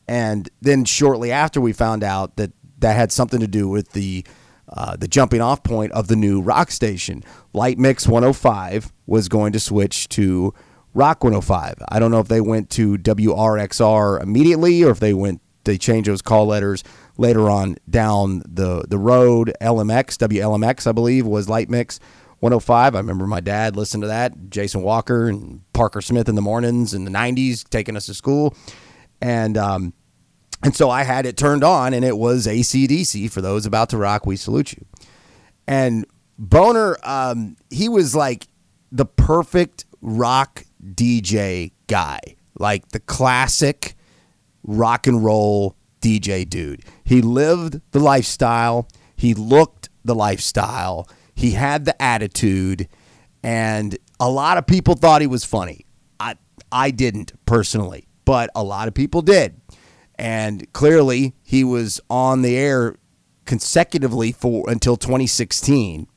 And then shortly after we found out that that had something to do with the uh, the jumping off point of the new rock station. Light mix 105 was going to switch to Rock 105. I don't know if they went to WRXR immediately or if they went they changed those call letters later on down the the road. LMX, WLMX, I believe, was Light Mix 105. I remember my dad listened to that. Jason Walker and Parker Smith in the mornings in the 90s, taking us to school, and um, and so I had it turned on, and it was ACDC for those about to rock. We salute you. And Boner, um, he was like the perfect rock DJ guy, like the classic rock and roll DJ dude. He lived the lifestyle, he looked the lifestyle, he had the attitude, and a lot of people thought he was funny. I I didn't personally, but a lot of people did. And clearly he was on the air consecutively for until 2016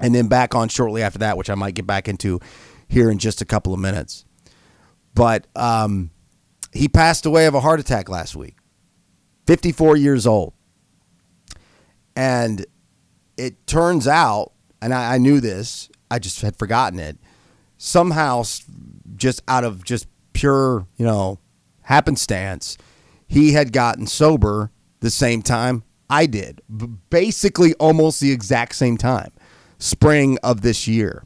and then back on shortly after that, which I might get back into here in just a couple of minutes. But um, he passed away of a heart attack last week, 54 years old. And it turns out, and I, I knew this, I just had forgotten it, somehow, just out of just pure, you know, happenstance, he had gotten sober the same time I did, basically almost the exact same time, spring of this year.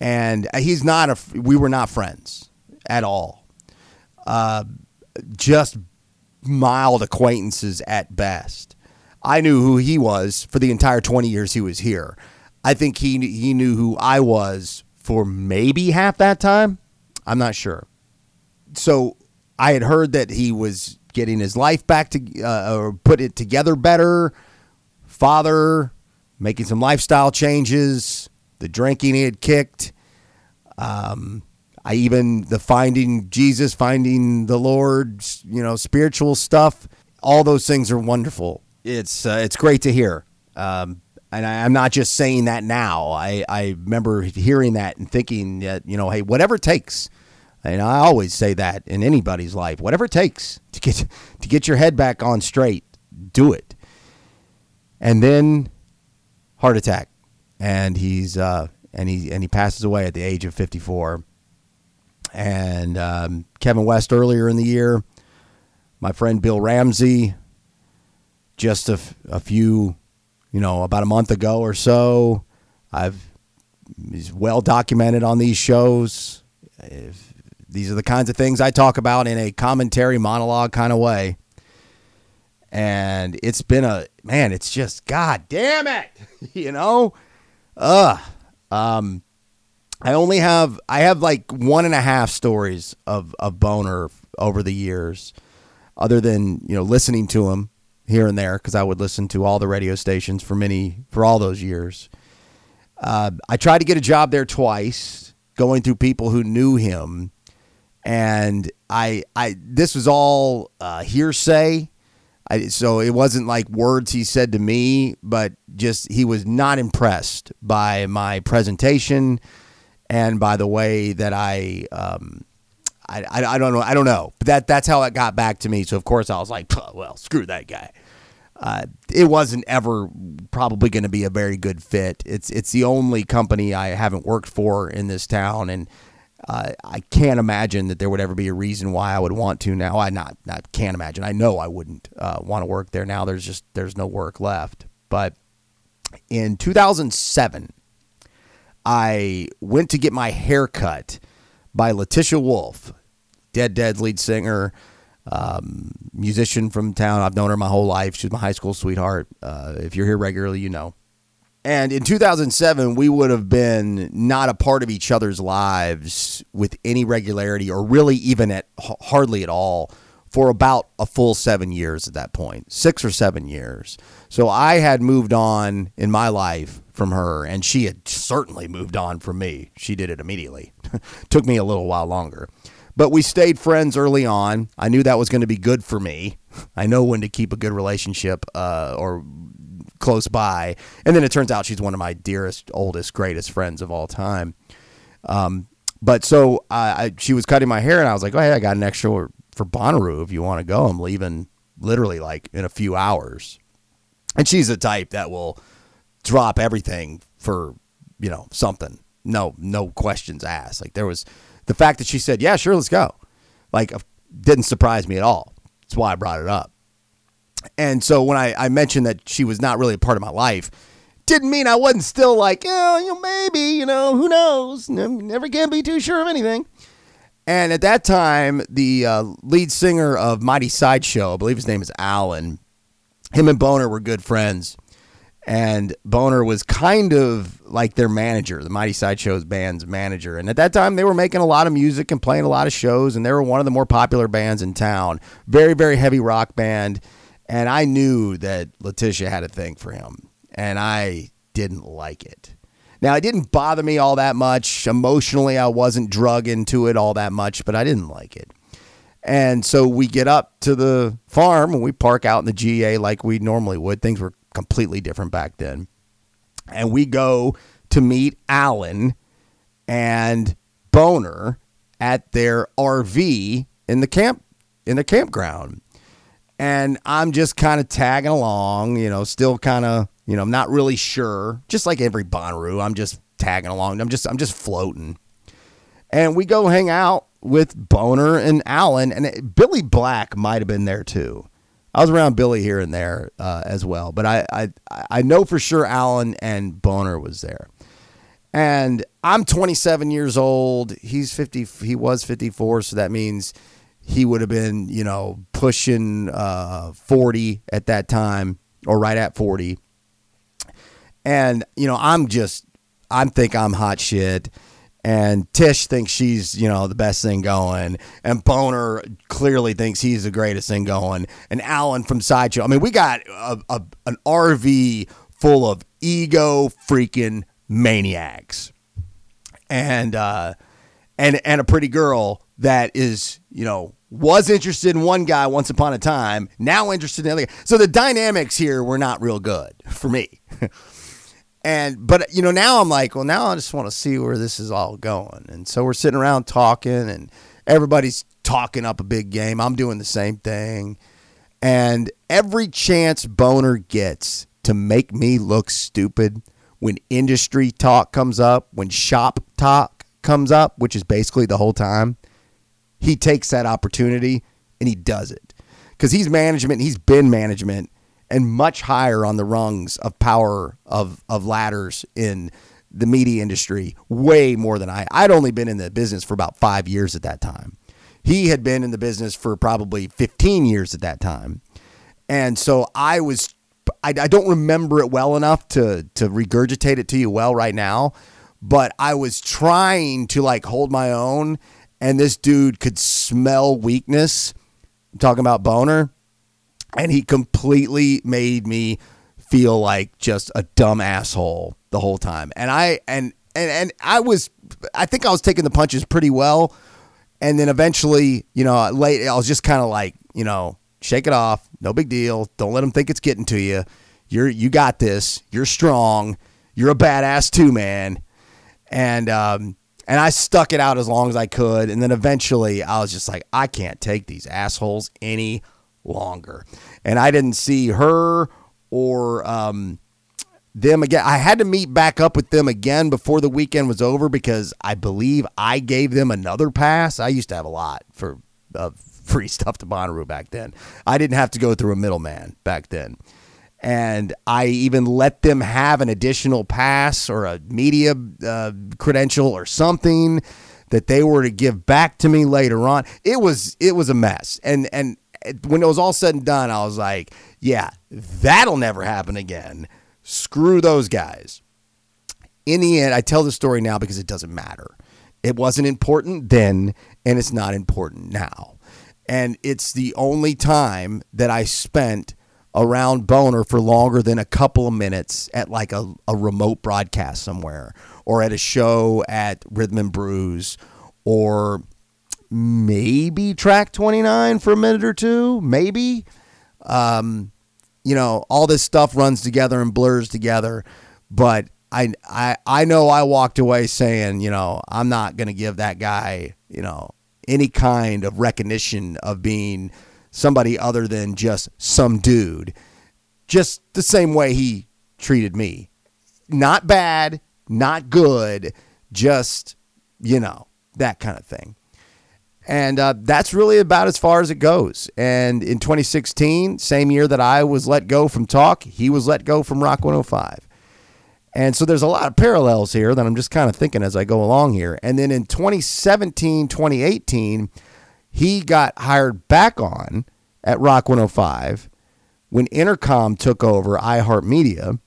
And he's not a, we were not friends at all. Uh, just mild acquaintances at best. I knew who he was for the entire 20 years he was here. I think he he knew who I was for maybe half that time. I'm not sure. So I had heard that he was getting his life back to uh, or put it together better. Father making some lifestyle changes. The drinking he had kicked. Um, I even the finding Jesus, finding the Lord, you know, spiritual stuff. All those things are wonderful. It's uh, it's great to hear. Um, and I, am not just saying that now. I, I remember hearing that and thinking that you know, hey, whatever it takes and I always say that in anybody's life, whatever it takes to get to get your head back on straight, do it. And then heart attack, and he's uh, and he and he passes away at the age of 54. And um, Kevin West earlier in the year, my friend Bill Ramsey, just a, a few, you know, about a month ago or so. I've he's well documented on these shows. If these are the kinds of things I talk about in a commentary monologue kind of way. And it's been a man, it's just god damn it. you know? Ugh. Um I only have I have like one and a half stories of, of Boner over the years, other than, you know, listening to him here and there, because I would listen to all the radio stations for many for all those years. Uh, I tried to get a job there twice, going through people who knew him and I I this was all uh, hearsay. I, so it wasn't like words he said to me, but just he was not impressed by my presentation and by the way that I um, I, I, I don't know I don't know, but that that's how it got back to me. So of course I was like, well, screw that guy. Uh, it wasn't ever probably going to be a very good fit. It's it's the only company I haven't worked for in this town, and uh, I can't imagine that there would ever be a reason why I would want to now. I not not can't imagine. I know I wouldn't uh, want to work there now. There's just there's no work left. But in 2007, I went to get my hair cut by Letitia Wolf, Dead Dead lead singer, um, musician from town. I've known her my whole life. She's my high school sweetheart. Uh, if you're here regularly, you know. And in 2007, we would have been not a part of each other's lives with any regularity or really even at hardly at all for about a full seven years at that point, six or seven years. So I had moved on in my life from her, and she had certainly moved on from me. She did it immediately. Took me a little while longer. But we stayed friends early on. I knew that was going to be good for me. I know when to keep a good relationship uh, or close by. And then it turns out she's one of my dearest, oldest, greatest friends of all time. Um, but so I, she was cutting my hair, and I was like, "Oh, hey, I got an extra for Bonnaroo if you want to go. I'm leaving literally like in a few hours." And she's the type that will drop everything for you know something. No, no questions asked. Like there was the fact that she said, "Yeah, sure, let's go," like didn't surprise me at all. That's why I brought it up. And so when I, I mentioned that she was not really a part of my life, didn't mean I wasn't still like, oh, you know, maybe, you know, who knows? Never can be too sure of anything. And at that time, the uh, lead singer of Mighty Sideshow, I believe his name is Alan, him and Boner were good friends. And Boner was kind of like their manager, the Mighty Sideshow's band's manager. And at that time, they were making a lot of music and playing a lot of shows, and they were one of the more popular bands in town. Very, very heavy rock band. And I knew that Letitia had a thing for him, and I didn't like it. Now, it didn't bother me all that much. Emotionally, I wasn't drug into it all that much, but I didn't like it. And so we get up to the farm and we park out in the GA like we normally would. Things were completely different back then. And we go to meet Alan and Boner at their RV in the camp in the campground. And I'm just kind of tagging along, you know, still kind of you know, I'm not really sure. Just like every Bonnaroo, I'm just tagging along. I'm just I'm just floating. And we go hang out with Boner and Allen, and Billy Black might have been there too. I was around Billy here and there uh, as well, but I, I I know for sure Allen and Boner was there. And I'm 27 years old. He's 50. He was 54, so that means he would have been, you know, pushing uh, 40 at that time, or right at 40. And, you know, I'm just, I think I'm hot shit. And Tish thinks she's, you know, the best thing going. And Boner clearly thinks he's the greatest thing going. And Alan from Sideshow. I mean, we got a, a, an RV full of ego freaking maniacs. And, uh, and, and a pretty girl that is, you know, was interested in one guy once upon a time, now interested in the other. So the dynamics here were not real good for me. And but you know now I'm like, well now I just want to see where this is all going. And so we're sitting around talking and everybody's talking up a big game. I'm doing the same thing. And every chance Boner gets to make me look stupid when industry talk comes up, when shop talk comes up, which is basically the whole time, he takes that opportunity and he does it. Cuz he's management, he's been management and much higher on the rungs of power of of ladders in the media industry way more than I. I'd only been in the business for about 5 years at that time. He had been in the business for probably 15 years at that time. And so I was I, I don't remember it well enough to to regurgitate it to you well right now, but I was trying to like hold my own and this dude could smell weakness. I'm talking about boner and he completely made me feel like just a dumb asshole the whole time. And I and and and I was I think I was taking the punches pretty well. And then eventually, you know, late I was just kind of like, you know, shake it off, no big deal. Don't let them think it's getting to you. You're you got this. You're strong. You're a badass too, man. And um and I stuck it out as long as I could. And then eventually I was just like, I can't take these assholes any longer. And I didn't see her or um, them again. I had to meet back up with them again before the weekend was over because I believe I gave them another pass. I used to have a lot for free stuff to Bonnaroo back then. I didn't have to go through a middleman back then. And I even let them have an additional pass or a media uh, credential or something that they were to give back to me later on. It was it was a mess. And and when it was all said and done, I was like, yeah, that'll never happen again. Screw those guys. In the end, I tell the story now because it doesn't matter. It wasn't important then, and it's not important now. And it's the only time that I spent around Boner for longer than a couple of minutes at like a, a remote broadcast somewhere or at a show at Rhythm and Brews or maybe track 29 for a minute or two, maybe. Um, you know, all this stuff runs together and blurs together, but I I I know I walked away saying, you know, I'm not going to give that guy, you know, any kind of recognition of being somebody other than just some dude. Just the same way he treated me. Not bad, not good, just, you know, that kind of thing. And uh, that's really about as far as it goes. And in 2016, same year that I was let go from Talk, he was let go from Rock 105. And so there's a lot of parallels here that I'm just kind of thinking as I go along here. And then in 2017, 2018, he got hired back on at Rock 105 when Intercom took over iHeartMedia.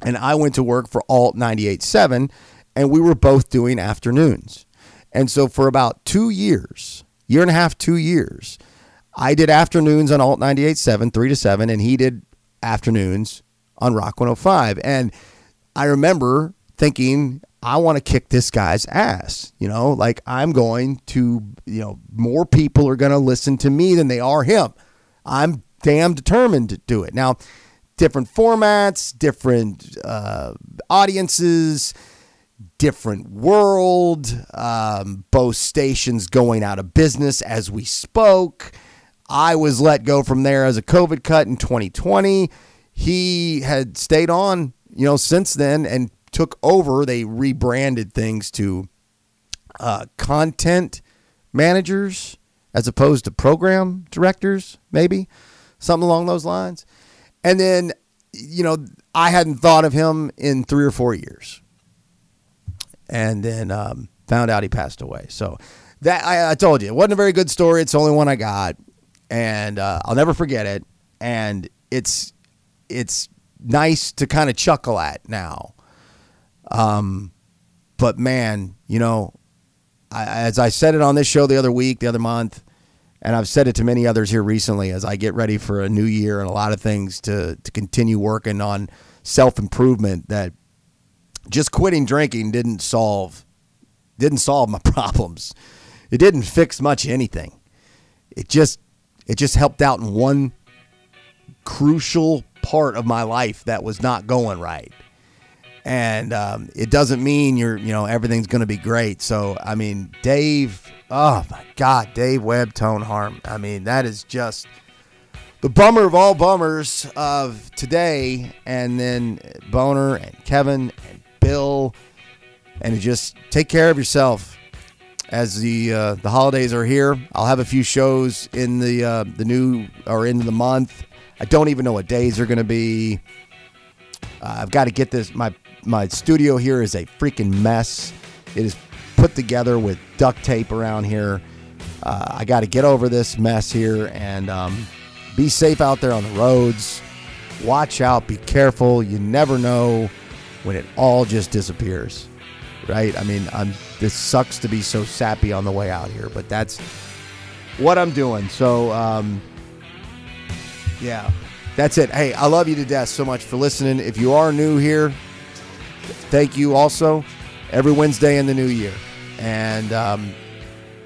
And I went to work for Alt 98.7, and we were both doing afternoons. And so for about two years, year and a half, two years, I did afternoons on Alt 98.7, 3 to 7, and he did afternoons on Rock 105. And I remember thinking, I want to kick this guy's ass. You know, like I'm going to, you know, more people are going to listen to me than they are him. I'm damn determined to do it. Now, different formats, different uh, audiences, different world, um, both stations going out of business as we spoke. I was let go from there as a COVID cut in 2020. He had stayed on, you know, since then and took over. They rebranded things to uh, content managers as opposed to program directors, maybe something along those lines. And then, you know, I hadn't thought of him in three or four years, and then um, found out he passed away. So that I, I, told you it wasn't a very good story. It's the only one I got, and uh, I'll never forget it. And it's it's nice to kind of chuckle at now. Um, but man, you know, I, as I said it on this show the other week, the other month, and I've said it to many others here recently as I get ready for a new year and a lot of things to to continue working on self improvement. That just quitting drinking didn't solve didn't solve my problems. It didn't fix much anything. It just it just helped out in one crucial part of my life that was not going right. And um, it doesn't mean you're, you know, everything's going to be great. So, I mean, Dave, oh my God, Dave Webb, Tone Harm. I mean, that is just the bummer of all bummers of today. And then Boner and Kevin and Bill. And just take care of yourself as the uh, the holidays are here. I'll have a few shows in the uh, the new or into the month. I don't even know what days are going to be. Uh, I've got to get this. My my studio here is a freaking mess. It is put together with duct tape around here. Uh, I got to get over this mess here and um, be safe out there on the roads. Watch out. Be careful. You never know when it all just disappears. Right? I mean, I'm. This sucks to be so sappy on the way out here, but that's what I'm doing. So. Um, yeah, that's it. Hey, I love you to death so much for listening. If you are new here, thank you also every Wednesday in the new year. And um,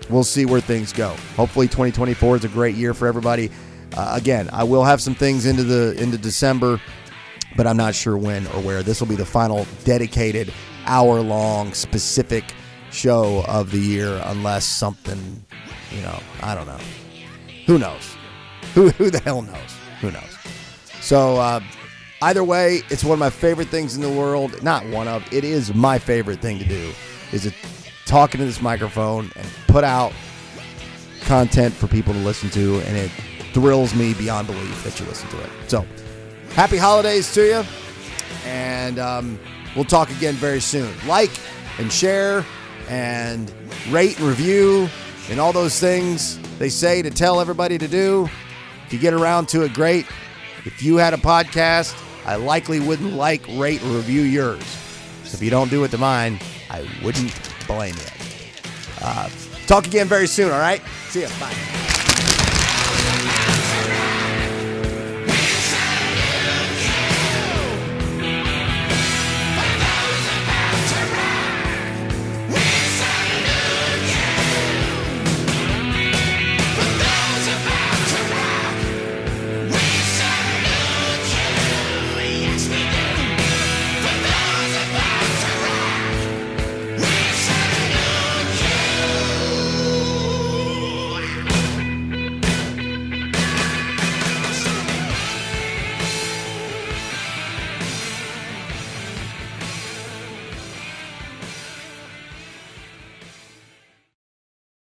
we'll see where things go. Hopefully 2024 is a great year for everybody. Uh, again, I will have some things into the into December, but I'm not sure when or where. This will be the final dedicated hour long specific show of the year unless something, you know, I don't know. Who knows? Who, who the hell knows? Who knows? So, uh, either way, it's one of my favorite things in the world. Not one of, it is my favorite thing to do. Is it talking to this microphone and put out content for people to listen to, and it thrills me beyond belief that you listen to it. So, happy holidays to you, and um, we'll talk again very soon. Like and share and rate and review and all those things they say to tell everybody to do. If you get around to it, great. If you had a podcast, I likely wouldn't like, rate, or review yours. So if you don't do it to mine, I wouldn't blame you. Uh, talk again very soon, all right? See ya. Bye.